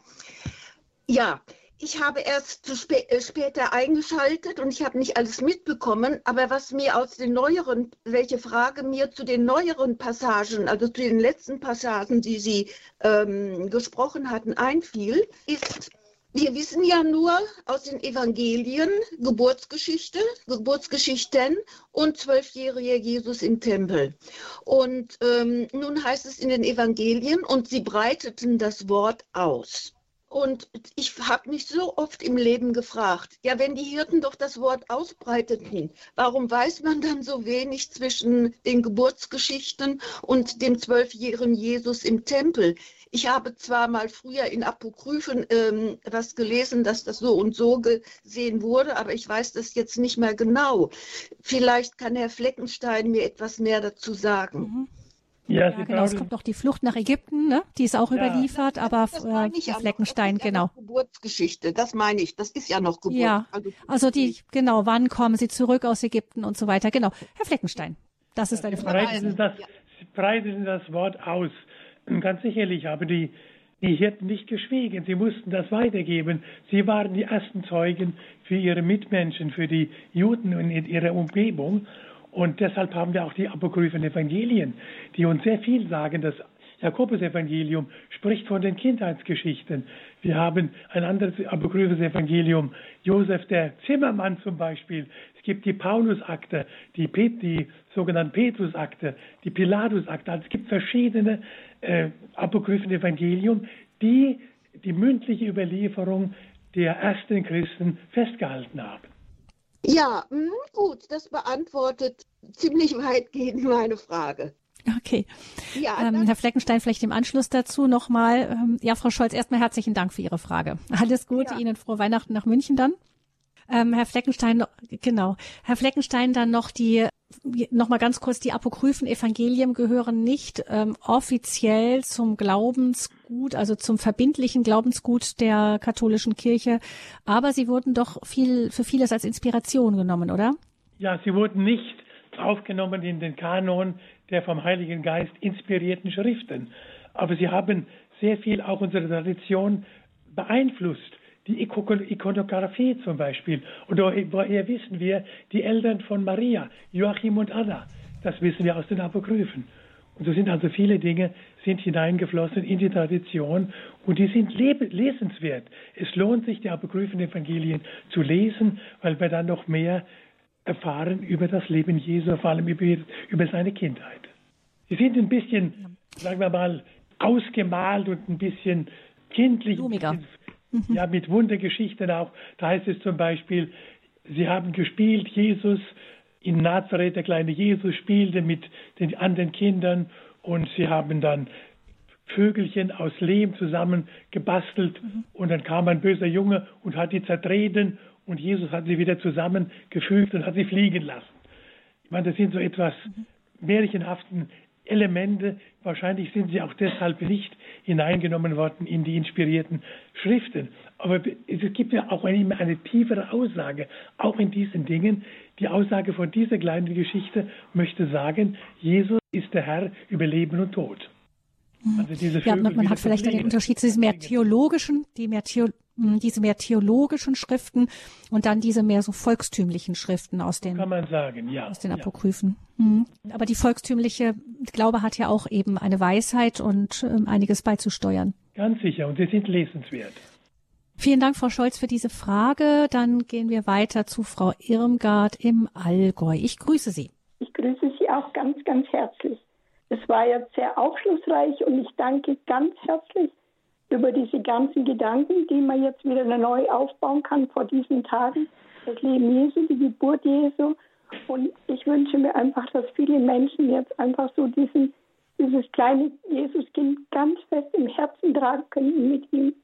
Ja, ich habe erst zu spä äh, später eingeschaltet und ich habe nicht alles mitbekommen, aber was mir aus den neueren, welche Frage mir zu den neueren Passagen, also zu den letzten Passagen, die Sie ähm, gesprochen hatten, einfiel, ist, wir wissen ja nur aus den Evangelien Geburtsgeschichte, Geburtsgeschichten und zwölfjähriger Jesus im Tempel. Und ähm, nun heißt es in den Evangelien, und sie breiteten das Wort aus. Und ich habe mich so oft im Leben gefragt, ja, wenn die Hirten doch das Wort ausbreiteten, warum weiß man dann so wenig zwischen den Geburtsgeschichten und dem zwölfjährigen Jesus im Tempel? Ich habe zwar mal früher in Apokryphen ähm, was gelesen, dass das so und so gesehen wurde, aber ich weiß das jetzt nicht mehr genau. Vielleicht kann Herr Fleckenstein mir etwas mehr dazu sagen. Mhm. Ja, ja genau. Es kommt noch die Flucht nach Ägypten, ne? die ist auch ja. überliefert, aber äh, Herr Fleckenstein, ja genau. Geburtsgeschichte, das meine ich. Das ist ja noch Geburt. Ja, also, also die, genau, wann kommen sie zurück aus Ägypten und so weiter. Genau. Herr Fleckenstein, das ist eine Frage. Breiten das, breiten das Wort aus. Ganz sicherlich haben die, die Hirten nicht geschwiegen. Sie mussten das weitergeben. Sie waren die ersten Zeugen für ihre Mitmenschen, für die Juden in ihrer Umgebung. Und deshalb haben wir auch die apokryphen Evangelien, die uns sehr viel sagen. Das Jakobus-Evangelium spricht von den Kindheitsgeschichten. Wir haben ein anderes apokryphes Evangelium, Josef der Zimmermann zum Beispiel. Es gibt die Paulusakte, die, die sogenannten Petrusakte, die Pilatusakte. Also es gibt verschiedene äh, apokryphen Evangelium, die die mündliche Überlieferung der ersten Christen festgehalten haben. Ja, hm, gut, das beantwortet ziemlich weitgehend meine Frage. Okay. Ja, ähm, Herr Fleckenstein, vielleicht im Anschluss dazu nochmal. Ähm, ja, Frau Scholz, erstmal herzlichen Dank für Ihre Frage. Alles Gute, ja. Ihnen frohe Weihnachten nach München dann. Ähm, Herr Fleckenstein, genau. Herr Fleckenstein, dann noch die, noch mal ganz kurz, die apokryphen Evangelien gehören nicht ähm, offiziell zum Glaubensgut, also zum verbindlichen Glaubensgut der katholischen Kirche, aber sie wurden doch viel, für vieles als Inspiration genommen, oder? Ja, sie wurden nicht aufgenommen in den Kanon der vom Heiligen Geist inspirierten Schriften, aber sie haben sehr viel auch unsere Tradition beeinflusst die Ikonografie zum Beispiel. Und woher wissen wir, die Eltern von Maria, Joachim und Anna, das wissen wir aus den Apokryphen. Und so sind also viele Dinge sind hineingeflossen in die Tradition und die sind lesenswert. Es lohnt sich, die apokryphen Evangelien zu lesen, weil wir dann noch mehr erfahren über das Leben Jesu, vor allem über, seine Kindheit. Sie sind ein bisschen, sagen wir mal, ausgemalt und ein bisschen kindlich. Bisschen, mhm. Ja, mit Wundergeschichten auch. Da heißt es zum Beispiel, sie haben gespielt, Jesus in Nazareth, der kleine Jesus spielte mit den anderen Kindern und sie haben dann Vögelchen aus Lehm zusammen gebastelt mhm. und dann kam ein böser Junge und hat die zertreten und Jesus hat sie wieder zusammengefügt und hat sie fliegen lassen. Ich meine, das sind so etwas mhm. märchenhaften Elemente. Wahrscheinlich sind sie auch deshalb nicht hineingenommen worden in die inspirierten Schriften. Aber es gibt ja auch eine, eine tiefere Aussage, auch in diesen Dingen. Die Aussage von dieser kleinen Geschichte möchte sagen, Jesus ist der Herr über Leben und Tod. Mhm. Also ja, man, man hat vielleicht den Unterschied zu diesen mehr theologischen, die mehr Theo, hm, diese mehr theologischen Schriften und dann diese mehr so volkstümlichen Schriften aus den, Kann man sagen, ja, aus den Apokryphen. Ja. Mhm. Aber die volkstümliche Glaube hat ja auch eben eine Weisheit und äh, einiges beizusteuern. Ganz sicher, und sie sind lesenswert. Vielen Dank, Frau Scholz, für diese Frage. Dann gehen wir weiter zu Frau Irmgard im Allgäu. Ich grüße Sie. Ich grüße Sie auch ganz, ganz herzlich. Es war jetzt sehr aufschlussreich und ich danke ganz herzlich über diese ganzen Gedanken, die man jetzt wieder neu aufbauen kann vor diesen Tagen. Das Leben Jesu, die Geburt Jesu. Und ich wünsche mir einfach, dass viele Menschen jetzt einfach so diesen, dieses kleine Jesuskind ganz fest im Herzen tragen können und mit ihm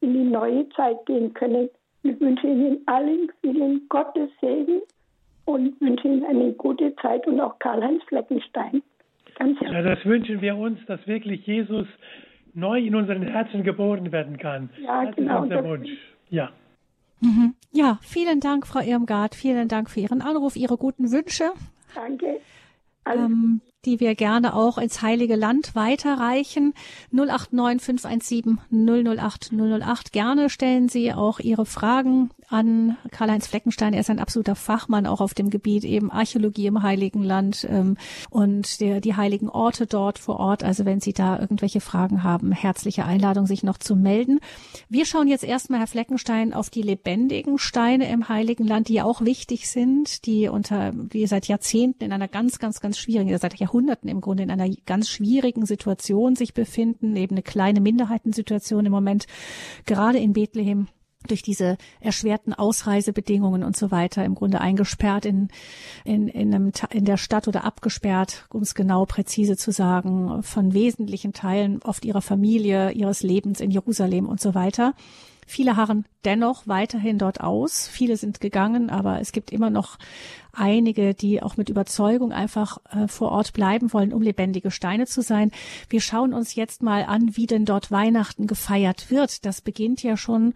in die neue Zeit gehen können. Ich wünsche Ihnen allen vielen Gottes Segen und wünsche Ihnen eine gute Zeit und auch Karl-Heinz Fleckenstein. Ganz ja, das wünschen wir uns, dass wirklich Jesus neu in unseren Herzen geboren werden kann. Ja, das genau. ist unser Wunsch. Ja. Mhm. Ja, vielen Dank, Frau Irmgard. Vielen Dank für Ihren Anruf, Ihre guten Wünsche. Danke. Ähm, die wir gerne auch ins Heilige Land weiterreichen. 089 517 008 008. Gerne stellen Sie auch Ihre Fragen an Karl-Heinz Fleckenstein. Er ist ein absoluter Fachmann auch auf dem Gebiet eben Archäologie im Heiligen Land ähm, und der, die heiligen Orte dort vor Ort. Also wenn Sie da irgendwelche Fragen haben, herzliche Einladung, sich noch zu melden. Wir schauen jetzt erstmal, Herr Fleckenstein, auf die lebendigen Steine im Heiligen Land, die ja auch wichtig sind, die unter, die seit Jahrzehnten in einer ganz, ganz, ganz schwierigen, seit Jahrhunderten im Grunde in einer ganz schwierigen Situation sich befinden, eben eine kleine Minderheitensituation im Moment, gerade in Bethlehem durch diese erschwerten Ausreisebedingungen und so weiter im Grunde eingesperrt in, in, in, einem, in der Stadt oder abgesperrt, um es genau präzise zu sagen, von wesentlichen Teilen oft ihrer Familie, ihres Lebens in Jerusalem und so weiter. Viele harren dennoch weiterhin dort aus. Viele sind gegangen, aber es gibt immer noch einige, die auch mit Überzeugung einfach äh, vor Ort bleiben wollen, um lebendige Steine zu sein. Wir schauen uns jetzt mal an, wie denn dort Weihnachten gefeiert wird. Das beginnt ja schon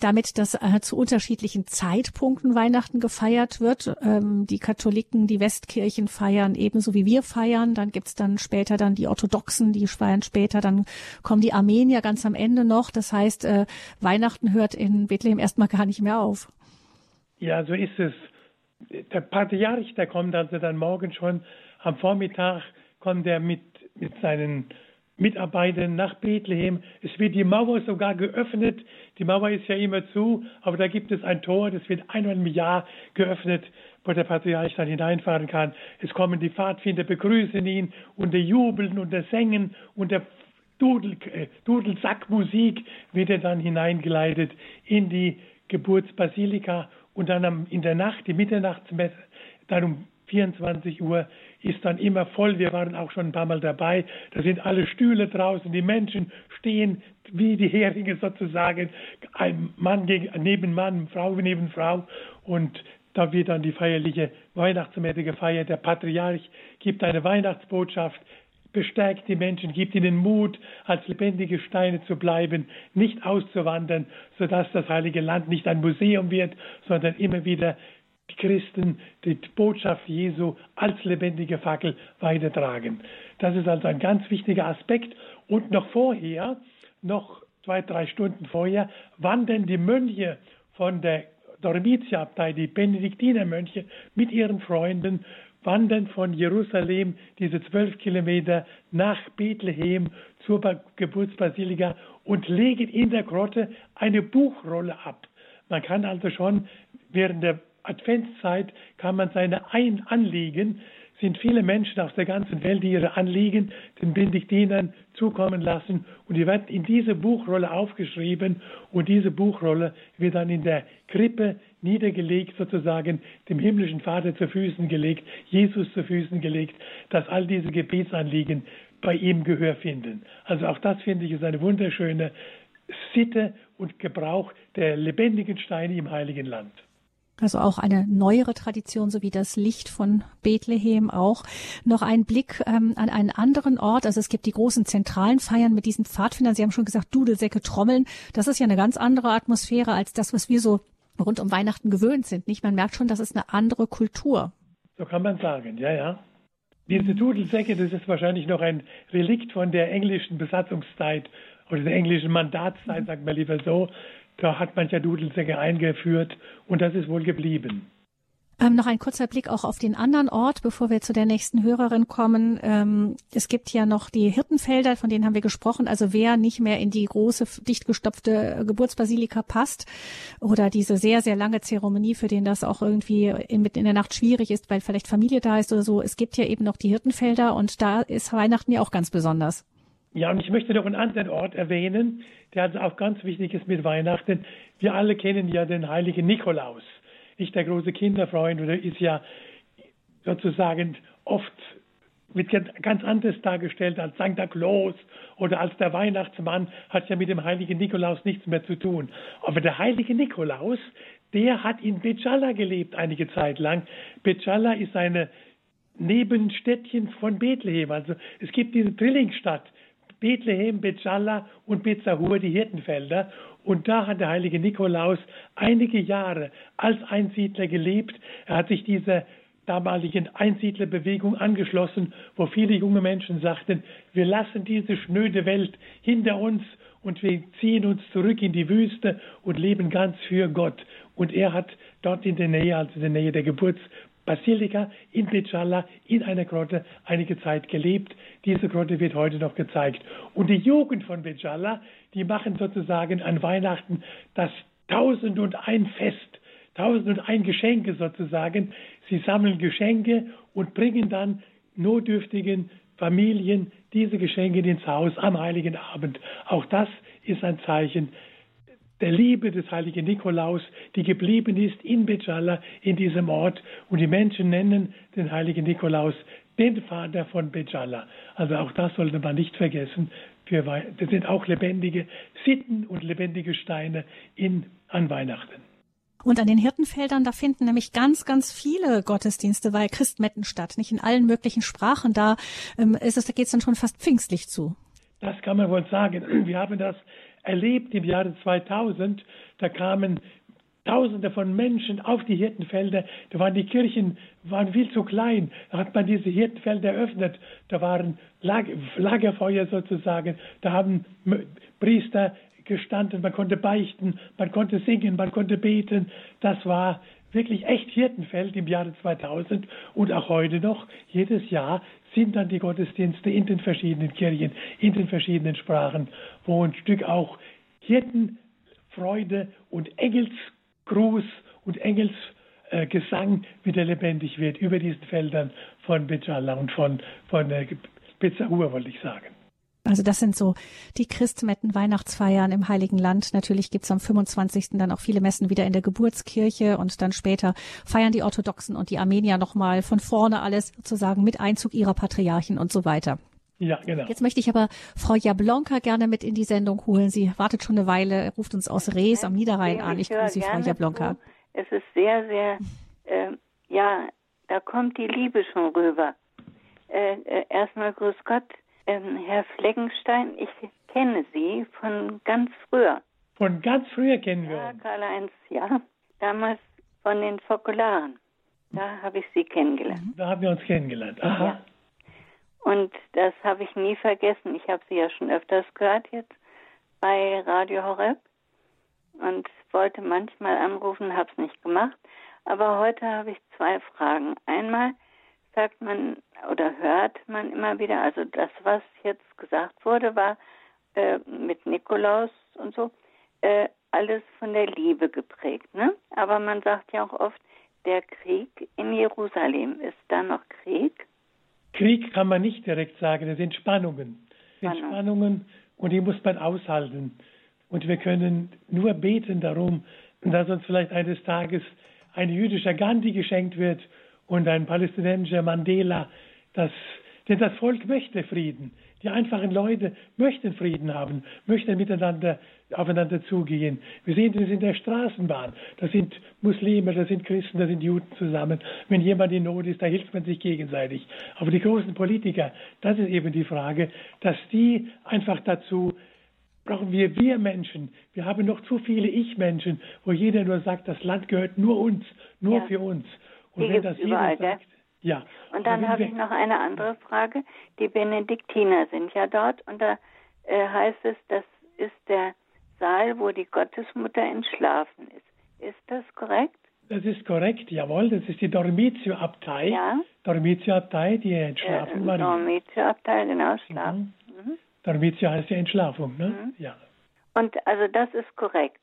damit, dass äh, zu unterschiedlichen Zeitpunkten Weihnachten gefeiert wird. Ähm, die Katholiken, die Westkirchen feiern ebenso wie wir feiern. Dann gibt's dann später dann die Orthodoxen, die feiern später. Dann kommen die Armenier ganz am Ende noch. Das heißt, äh, Weihnachten hört in Bethlehem erstmal gar nicht mehr auf. Ja, so ist es. Der Patriarch, der kommt also dann morgen schon am Vormittag, kommt er mit, mit seinen Mitarbeitern nach Bethlehem. Es wird die Mauer sogar geöffnet. Die Mauer ist ja immer zu, aber da gibt es ein Tor, das wird einmal im Jahr geöffnet, wo der Patriarch dann hineinfahren kann. Es kommen die Pfadfinder, begrüßen ihn und der Jubeln und der Sängen und der äh, Dudelsackmusik wird er dann hineingeleitet in die Geburtsbasilika und dann in der Nacht, die Mitternachtsmesse, dann um 24 Uhr ist dann immer voll. Wir waren auch schon ein paar Mal dabei. Da sind alle Stühle draußen, die Menschen stehen wie die Heringe sozusagen, ein Mann gegen, neben Mann, Frau neben Frau und da wird dann die feierliche Weihnachtsmesse gefeiert. Der Patriarch gibt eine Weihnachtsbotschaft, bestärkt die Menschen, gibt ihnen Mut, als lebendige Steine zu bleiben, nicht auszuwandern, sodass das Heilige Land nicht ein Museum wird, sondern immer wieder die Christen die Botschaft Jesu als lebendige Fackel weitertragen. Das ist also ein ganz wichtiger Aspekt. Und noch vorher, noch zwei, drei Stunden vorher, wandern die Mönche von der Dormitia-Abtei, die Benediktinermönche, mit ihren Freunden wandern von Jerusalem diese zwölf Kilometer nach Bethlehem zur Geburtsbasilika und legen in der Grotte eine Buchrolle ab. Man kann also schon während der Adventszeit kann man seine ein Anliegen sind viele Menschen aus der ganzen Welt, die ihre Anliegen den Benediktinern zukommen lassen. Und die werden in diese Buchrolle aufgeschrieben und diese Buchrolle wird dann in der Krippe niedergelegt, sozusagen dem himmlischen Vater zu Füßen gelegt, Jesus zu Füßen gelegt, dass all diese Gebetsanliegen bei ihm Gehör finden. Also auch das finde ich ist eine wunderschöne Sitte und Gebrauch der lebendigen Steine im Heiligen Land. Also auch eine neuere Tradition, so wie das Licht von Bethlehem auch. Noch ein Blick ähm, an einen anderen Ort. Also es gibt die großen zentralen Feiern mit diesen Pfadfindern. Sie haben schon gesagt, Dudelsäcke, Trommeln. Das ist ja eine ganz andere Atmosphäre als das, was wir so rund um Weihnachten gewöhnt sind. Nicht? Man merkt schon, das ist eine andere Kultur. So kann man sagen, ja, ja. Diese Dudelsäcke, das ist wahrscheinlich noch ein Relikt von der englischen Besatzungszeit oder der englischen Mandatszeit, sagt man lieber so. Da hat man ja Dudelsäcke eingeführt und das ist wohl geblieben. Ähm, noch ein kurzer Blick auch auf den anderen Ort, bevor wir zu der nächsten Hörerin kommen. Ähm, es gibt ja noch die Hirtenfelder, von denen haben wir gesprochen. Also wer nicht mehr in die große, dicht gestopfte Geburtsbasilika passt oder diese sehr, sehr lange Zeremonie, für den das auch irgendwie in, mitten in der Nacht schwierig ist, weil vielleicht Familie da ist oder so. Es gibt ja eben noch die Hirtenfelder und da ist Weihnachten ja auch ganz besonders. Ja, und ich möchte noch einen anderen Ort erwähnen, der also auch ganz wichtig ist mit Weihnachten. Wir alle kennen ja den heiligen Nikolaus. Nicht der große Kinderfreund oder ist ja sozusagen oft wird ganz anders dargestellt als Santa Claus oder als der Weihnachtsmann, hat ja mit dem heiligen Nikolaus nichts mehr zu tun. Aber der heilige Nikolaus, der hat in Becalla gelebt einige Zeit lang. Becalla ist eine Nebenstädtchen von Bethlehem. Also es gibt diese Drillingsstadt Bethlehem, Becalla und Bezahur, die Hirtenfelder. Und da hat der heilige Nikolaus einige Jahre als Einsiedler gelebt. Er hat sich dieser damaligen Einsiedlerbewegung angeschlossen, wo viele junge Menschen sagten, wir lassen diese schnöde Welt hinter uns und wir ziehen uns zurück in die Wüste und leben ganz für Gott. Und er hat dort in der Nähe, also in der Nähe der Geburts Basilika in Becalla in einer Grotte einige Zeit gelebt. Diese Grotte wird heute noch gezeigt. Und die Jugend von Becalla, die machen sozusagen an Weihnachten das Tausend und ein Fest, Tausend und ein Geschenke sozusagen. Sie sammeln Geschenke und bringen dann notdürftigen Familien diese Geschenke ins Haus am Heiligen Abend. Auch das ist ein Zeichen der Liebe des heiligen Nikolaus, die geblieben ist in Becalla, in diesem Ort. Und die Menschen nennen den heiligen Nikolaus den Vater von Becalla. Also auch das sollte man nicht vergessen. das sind auch lebendige Sitten und lebendige Steine in, an Weihnachten. Und an den Hirtenfeldern, da finden nämlich ganz, ganz viele Gottesdienste, weil Christmetten statt, nicht in allen möglichen Sprachen. Da ähm, ist es, da geht es dann schon fast pfingstlich zu. Das kann man wohl sagen. Wir haben das erlebt im Jahre 2000. Da kamen Tausende von Menschen auf die Hirtenfelder. Da waren die Kirchen waren viel zu klein. Da hat man diese Hirtenfelder eröffnet. Da waren Lagerfeuer sozusagen. Da haben Priester gestanden. Man konnte beichten, man konnte singen, man konnte beten. Das war wirklich echt Hirtenfeld im Jahre 2000 und auch heute noch. Jedes Jahr sind dann die Gottesdienste in den verschiedenen Kirchen, in den verschiedenen Sprachen, wo ein Stück auch Hirtenfreude und Engelsgruß und Engelsgesang äh, wieder lebendig wird über diesen Feldern von Becalla und von, von äh, Pizzahur, wollte ich sagen. Also das sind so die Christmetten, Weihnachtsfeiern im Heiligen Land. Natürlich gibt's am 25. dann auch viele Messen wieder in der Geburtskirche und dann später feiern die Orthodoxen und die Armenier nochmal von vorne alles sozusagen mit Einzug ihrer Patriarchen und so weiter. Ja, genau. Jetzt möchte ich aber Frau Jablonka gerne mit in die Sendung holen. Sie wartet schon eine Weile, ruft uns aus Rees am Niederrhein an. Ich grüße Sie, Frau Jablonka. Zu. Es ist sehr, sehr, äh, ja, da kommt die Liebe schon rüber. Äh, äh, erstmal Grüß Gott ähm, Herr Fleckenstein, ich kenne Sie von ganz früher. Von ganz früher kennen wir Ja, Karl-Heinz, ja. Damals von den Fokularen. Da habe ich Sie kennengelernt. Da haben wir uns kennengelernt. Aha. Ja. Und das habe ich nie vergessen. Ich habe Sie ja schon öfters gehört jetzt bei Radio Horeb und wollte manchmal anrufen, habe es nicht gemacht. Aber heute habe ich zwei Fragen. Einmal sagt man oder hört man immer wieder, also das, was jetzt gesagt wurde, war äh, mit Nikolaus und so, äh, alles von der Liebe geprägt. Ne? Aber man sagt ja auch oft, der Krieg in Jerusalem, ist da noch Krieg? Krieg kann man nicht direkt sagen, das sind Spannungen. Das sind Spannung. Spannungen und die muss man aushalten. Und wir können nur beten darum, dass uns vielleicht eines Tages ein jüdischer Gandhi geschenkt wird und ein palästinensischer Mandela. Das, denn das Volk möchte Frieden. Die einfachen Leute möchten Frieden haben, möchten miteinander aufeinander zugehen. Wir sehen das in der Straßenbahn. Da sind Muslime, da sind Christen, da sind Juden zusammen. Wenn jemand in Not ist, da hilft man sich gegenseitig. Aber die großen Politiker, das ist eben die Frage, dass die einfach dazu brauchen wir wir Menschen. Wir haben noch zu viele Ich-Menschen, wo jeder nur sagt, das Land gehört nur uns, nur Ja. für uns. Und Die wenn das jeder überall, sagt, ja. Und dann habe ich noch eine andere Frage. Die Benediktiner sind ja dort und da äh, heißt es, das ist der Saal, wo die Gottesmutter entschlafen ist. Ist das korrekt? Das ist korrekt, jawohl. Das ist die Dormitio-Abtei. Ja. Dormitio-Abtei, die Äh, entschlafen Maria. Dormitio-Abteil, genau, Schlaf. Mhm. Mhm. Dormitio heißt ja Entschlafung, ne? Mhm. Ja. Und also das ist korrekt.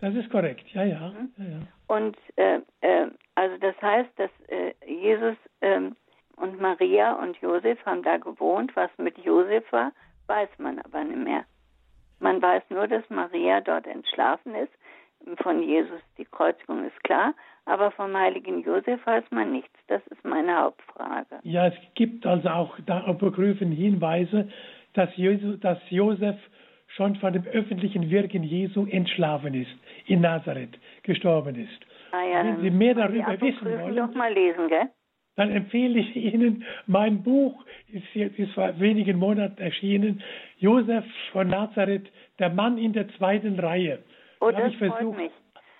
Das ist korrekt, ja, ja. Mhm. ja, ja. Und äh, äh, also das heißt, dass äh, Jesus ähm, und Maria und Josef haben da gewohnt. Was mit Josef war, weiß man aber nicht mehr. Man weiß nur, dass Maria dort entschlafen ist. Von Jesus die Kreuzigung ist klar, aber vom heiligen Josef weiß man nichts. Das ist meine Hauptfrage. Ja, es gibt also auch da apokryphen Hinweise, dass, Jesu, dass Josef schon von dem öffentlichen Wirken Jesu entschlafen ist, in Nazareth gestorben ist. Ah ja, Wenn Sie mehr darüber wissen wollen, doch mal lesen, gell? dann empfehle ich Ihnen mein Buch, ist jetzt ist vor wenigen Monaten erschienen, Josef von Nazareth, der Mann in der zweiten Reihe. Oh, Da habe ich versucht,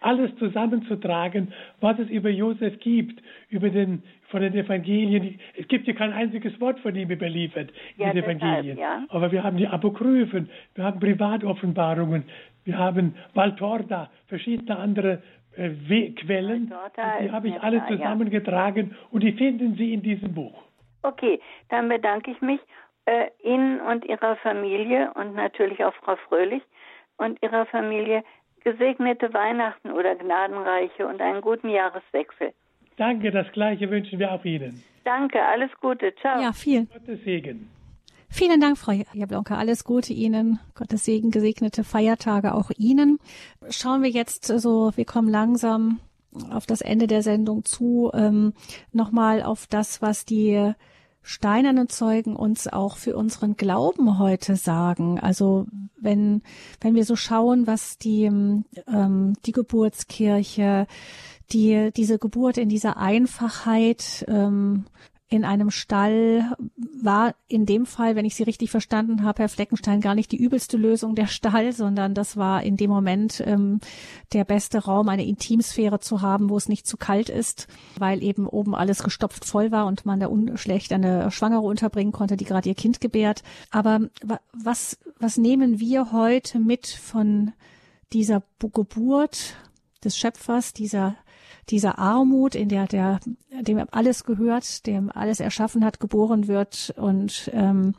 alles zusammenzutragen, was es über Josef gibt, über den von den Evangelien. Es gibt hier kein einziges Wort von ihm überliefert in Ja, den deshalb, Evangelien. ja. Aber wir haben die Apokryphen, wir haben Privatoffenbarungen, wir haben Valtorta, verschiedene andere äh, We- Quellen. Valtorta Und die habe ich alle ja. zusammengetragen und die finden Sie in diesem Buch. Okay, dann bedanke ich mich äh, Ihnen und Ihrer Familie und natürlich auch Frau Fröhlich und Ihrer Familie gesegnete Weihnachten oder gnadenreiche und einen guten Jahreswechsel. Danke, das Gleiche wünschen wir auch Ihnen. Danke, alles Gute, ciao. Ja, vielen, Gottes Segen. Vielen Dank, Frau Jablonka. Alles Gute Ihnen. Gottes Segen, gesegnete Feiertage auch Ihnen. Schauen wir jetzt so, wir kommen langsam auf das Ende der Sendung zu, ähm, nochmal auf das, was die steinernen Zeugen uns auch für unseren Glauben heute sagen. Also wenn, wenn wir so schauen, was die, ähm, die Geburtskirche, die, diese Geburt in dieser Einfachheit, ähm, in einem Stall war in dem Fall, wenn ich Sie richtig verstanden habe, Herr Fleckenstein, gar nicht die übelste Lösung der Stall, sondern das war in dem Moment ähm, der beste Raum, eine Intimsphäre zu haben, wo es nicht zu kalt ist, weil eben oben alles gestopft voll war und man da un schlecht eine Schwangere unterbringen konnte, die gerade ihr Kind gebärt. Aber wa was, was nehmen wir heute mit von dieser Bu- Geburt des Schöpfers, dieser dieser Armut, in der der dem alles gehört, dem alles erschaffen hat, geboren wird und ähm,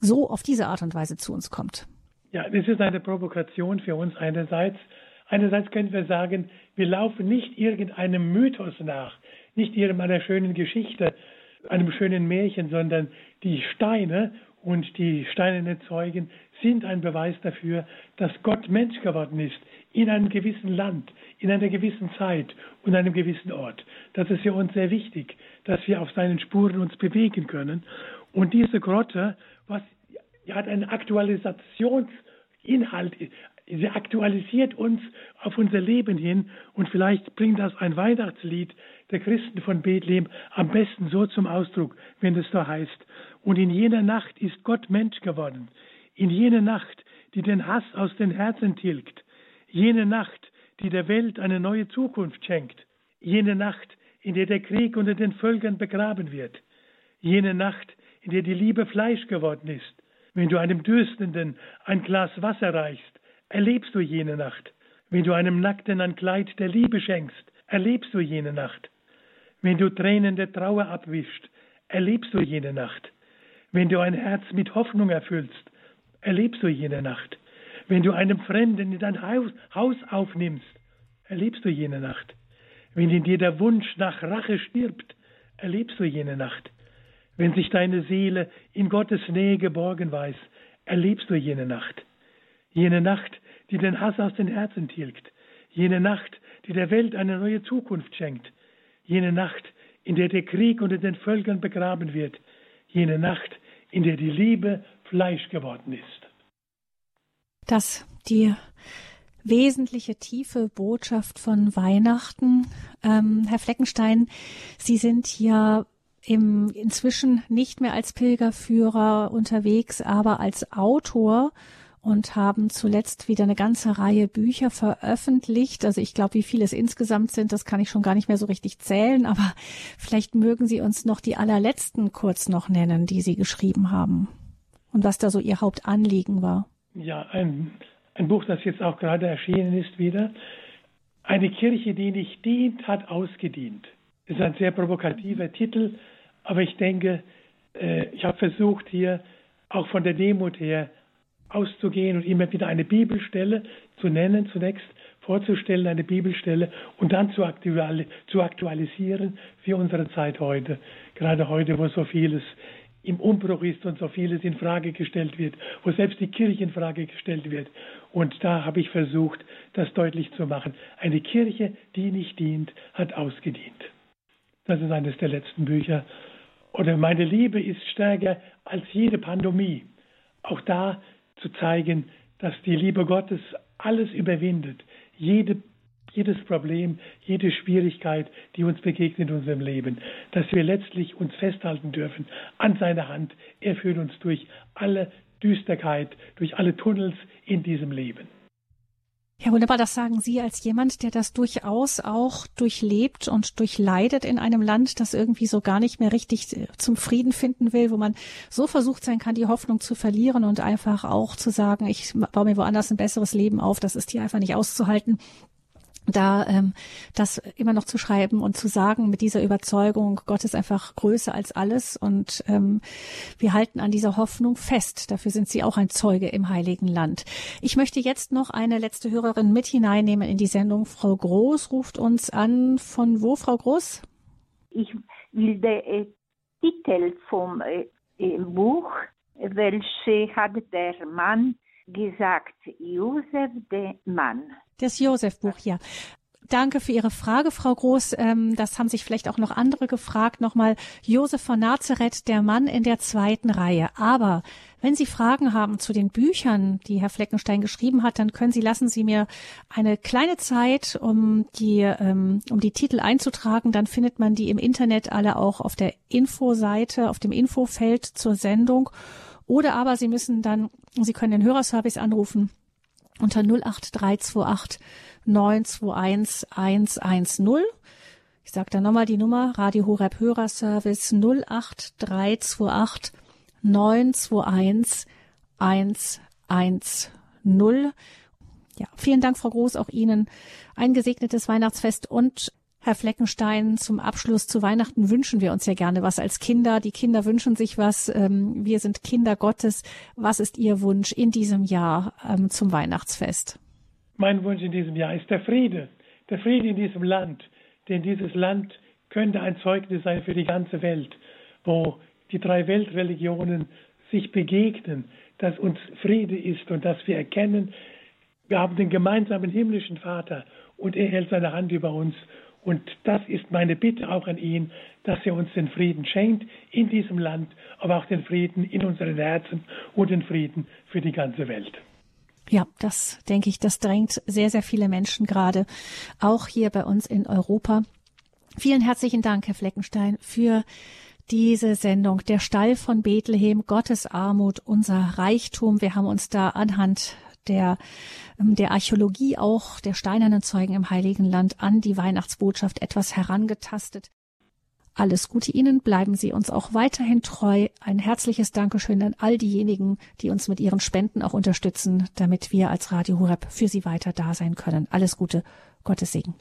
so auf diese Art und Weise zu uns kommt. Ja, das ist eine Provokation für uns einerseits. Einerseits können wir sagen, wir laufen nicht irgendeinem Mythos nach, nicht irgendeiner schönen Geschichte, einem schönen Märchen, sondern die Steine und die steinernen Zeugen sind ein Beweis dafür, dass Gott Mensch geworden ist in einem gewissen Land, in einer gewissen Zeit und einem gewissen Ort. Das ist für uns sehr wichtig, dass wir auf seinen Spuren uns bewegen können. Und diese Grotte, was hat einen Aktualisationsinhalt. Sie aktualisiert uns auf unser Leben hin und vielleicht bringt das ein Weihnachtslied der Christen von Bethlehem am besten so zum Ausdruck, wenn es so heißt. Und in jener Nacht ist Gott Mensch geworden. In jener Nacht, die den Hass aus den Herzen tilgt. Jene Nacht, die der Welt eine neue Zukunft schenkt. Jene Nacht, in der der Krieg unter den Völkern begraben wird. Jene Nacht, in der die Liebe Fleisch geworden ist. Wenn du einem Dürstenden ein Glas Wasser reichst, erlebst du jene Nacht. Wenn du einem Nackten ein Kleid der Liebe schenkst, erlebst du jene Nacht. Wenn du Tränen der Trauer abwischst, erlebst du jene Nacht. Wenn du ein Herz mit Hoffnung erfüllst, erlebst du jene Nacht. Wenn du einem Fremden in dein Haus aufnimmst, erlebst du jene Nacht. Wenn in dir der Wunsch nach Rache stirbt, erlebst du jene Nacht. Wenn sich deine Seele in Gottes Nähe geborgen weiß, erlebst du jene Nacht. Jene Nacht, die den Hass aus den Herzen tilgt. Jene Nacht, die der Welt eine neue Zukunft schenkt. Jene Nacht, in der der Krieg unter den Völkern begraben wird. Jene Nacht, in der die Liebe Fleisch geworden ist. Das die wesentliche tiefe Botschaft von Weihnachten. Ähm, Herr Fleckenstein, Sie sind ja im, inzwischen nicht mehr als Pilgerführer unterwegs, aber als Autor und haben zuletzt wieder eine ganze Reihe Bücher veröffentlicht. Also ich glaube, wie viele es insgesamt sind, das kann ich schon gar nicht mehr so richtig zählen, aber vielleicht mögen Sie uns noch die allerletzten kurz noch nennen, die Sie geschrieben haben und was da so Ihr Hauptanliegen war. Ja, ein, ein Buch, das jetzt auch gerade erschienen ist wieder. Eine Kirche, die nicht dient, hat ausgedient. Das ist ein sehr provokativer Titel, aber ich denke, äh, ich habe versucht, hier auch von der Demut her auszugehen und immer wieder eine Bibelstelle zu nennen, zunächst vorzustellen, eine Bibelstelle und dann zu, aktuali zu aktualisieren für unsere Zeit heute. Gerade heute, wo so vieles im Umbruch ist und so vieles in Frage gestellt wird, wo selbst die Kirche in Frage gestellt wird. Und da habe ich versucht, das deutlich zu machen. Eine Kirche, die nicht dient, hat ausgedient. Das ist eines der letzten Bücher. Oder meine Liebe ist stärker als jede Pandemie. Auch da zu zeigen, dass die Liebe Gottes alles überwindet. Jede, jedes Problem, jede Schwierigkeit, die uns begegnet in unserem Leben. Dass wir letztlich uns festhalten dürfen an seiner Hand. Er führt uns durch alle Düsterkeit, durch alle Tunnels in diesem Leben. Ja, wunderbar. Das sagen Sie als jemand, der das durchaus auch durchlebt und durchleidet in einem Land, das irgendwie so gar nicht mehr richtig äh, zum Frieden finden will, wo man so versucht sein kann, die Hoffnung zu verlieren und einfach auch zu sagen, ich baue mir woanders ein besseres Leben auf. Das ist hier einfach nicht auszuhalten da ähm, das immer noch zu schreiben und zu sagen mit dieser Überzeugung, Gott ist einfach größer als alles und ähm, wir halten an dieser Hoffnung fest. Dafür sind Sie auch ein Zeuge im Heiligen Land. Ich möchte jetzt noch eine letzte Hörerin mit hineinnehmen in die Sendung. Frau Groß ruft uns an. Von wo, Frau Groß? Ich will den äh, Titel vom äh, Buch, welche hat der Mann gesagt, Josef der Mann. Das Josef-Buch, ja. Danke für Ihre Frage, Frau Groß. Ähm, das haben sich vielleicht auch noch andere gefragt. Nochmal Josef von Nazareth, der Mann in der zweiten Reihe. Aber wenn Sie Fragen haben zu den Büchern, die Herr Fleckenstein geschrieben hat, dann können Sie, lassen Sie mir eine kleine Zeit, um die, ähm, um die Titel einzutragen. Dann findet man die im Internet alle auch auf der Infoseite, auf dem Infofeld zur Sendung. Oder aber Sie müssen dann, Sie können den Hörerservice anrufen unter 08328 921 110. Ich sage dann nochmal die Nummer, Radio Horeb Hörerservice 08328 921 110. Ja, vielen Dank, Frau Groß, auch Ihnen ein gesegnetes Weihnachtsfest und Herr Fleckenstein, zum Abschluss zu Weihnachten wünschen wir uns ja gerne was als Kinder. Die Kinder wünschen sich was. Ähm, wir sind Kinder Gottes. Was ist Ihr Wunsch in diesem Jahr ähm, zum Weihnachtsfest? Mein Wunsch in diesem Jahr ist der Friede. Der Friede in diesem Land. Denn dieses Land könnte ein Zeugnis sein für die ganze Welt, wo die drei Weltreligionen sich begegnen, dass uns Friede ist und dass wir erkennen, wir haben den gemeinsamen himmlischen Vater und er hält seine Hand über uns und das ist meine Bitte auch an ihn, dass er uns den Frieden schenkt in diesem Land, aber auch den Frieden in unseren Herzen und den Frieden für die ganze Welt. Ja, das denke ich, das drängt sehr, sehr viele Menschen gerade, auch hier bei uns in Europa. Vielen herzlichen Dank, Herr Fleckenstein, für diese Sendung. Der Stall von Bethlehem, Gottes Armut, unser Reichtum. Wir haben uns da anhand der, ähm, der Archäologie auch der steinernen Zeugen im Heiligen Land an die Weihnachtsbotschaft etwas herangetastet. Alles Gute Ihnen, bleiben Sie uns auch weiterhin treu. Ein herzliches Dankeschön an all diejenigen, die uns mit ihren Spenden auch unterstützen, damit wir als Radio Horeb für Sie weiter da sein können. Alles Gute, Gottes Segen.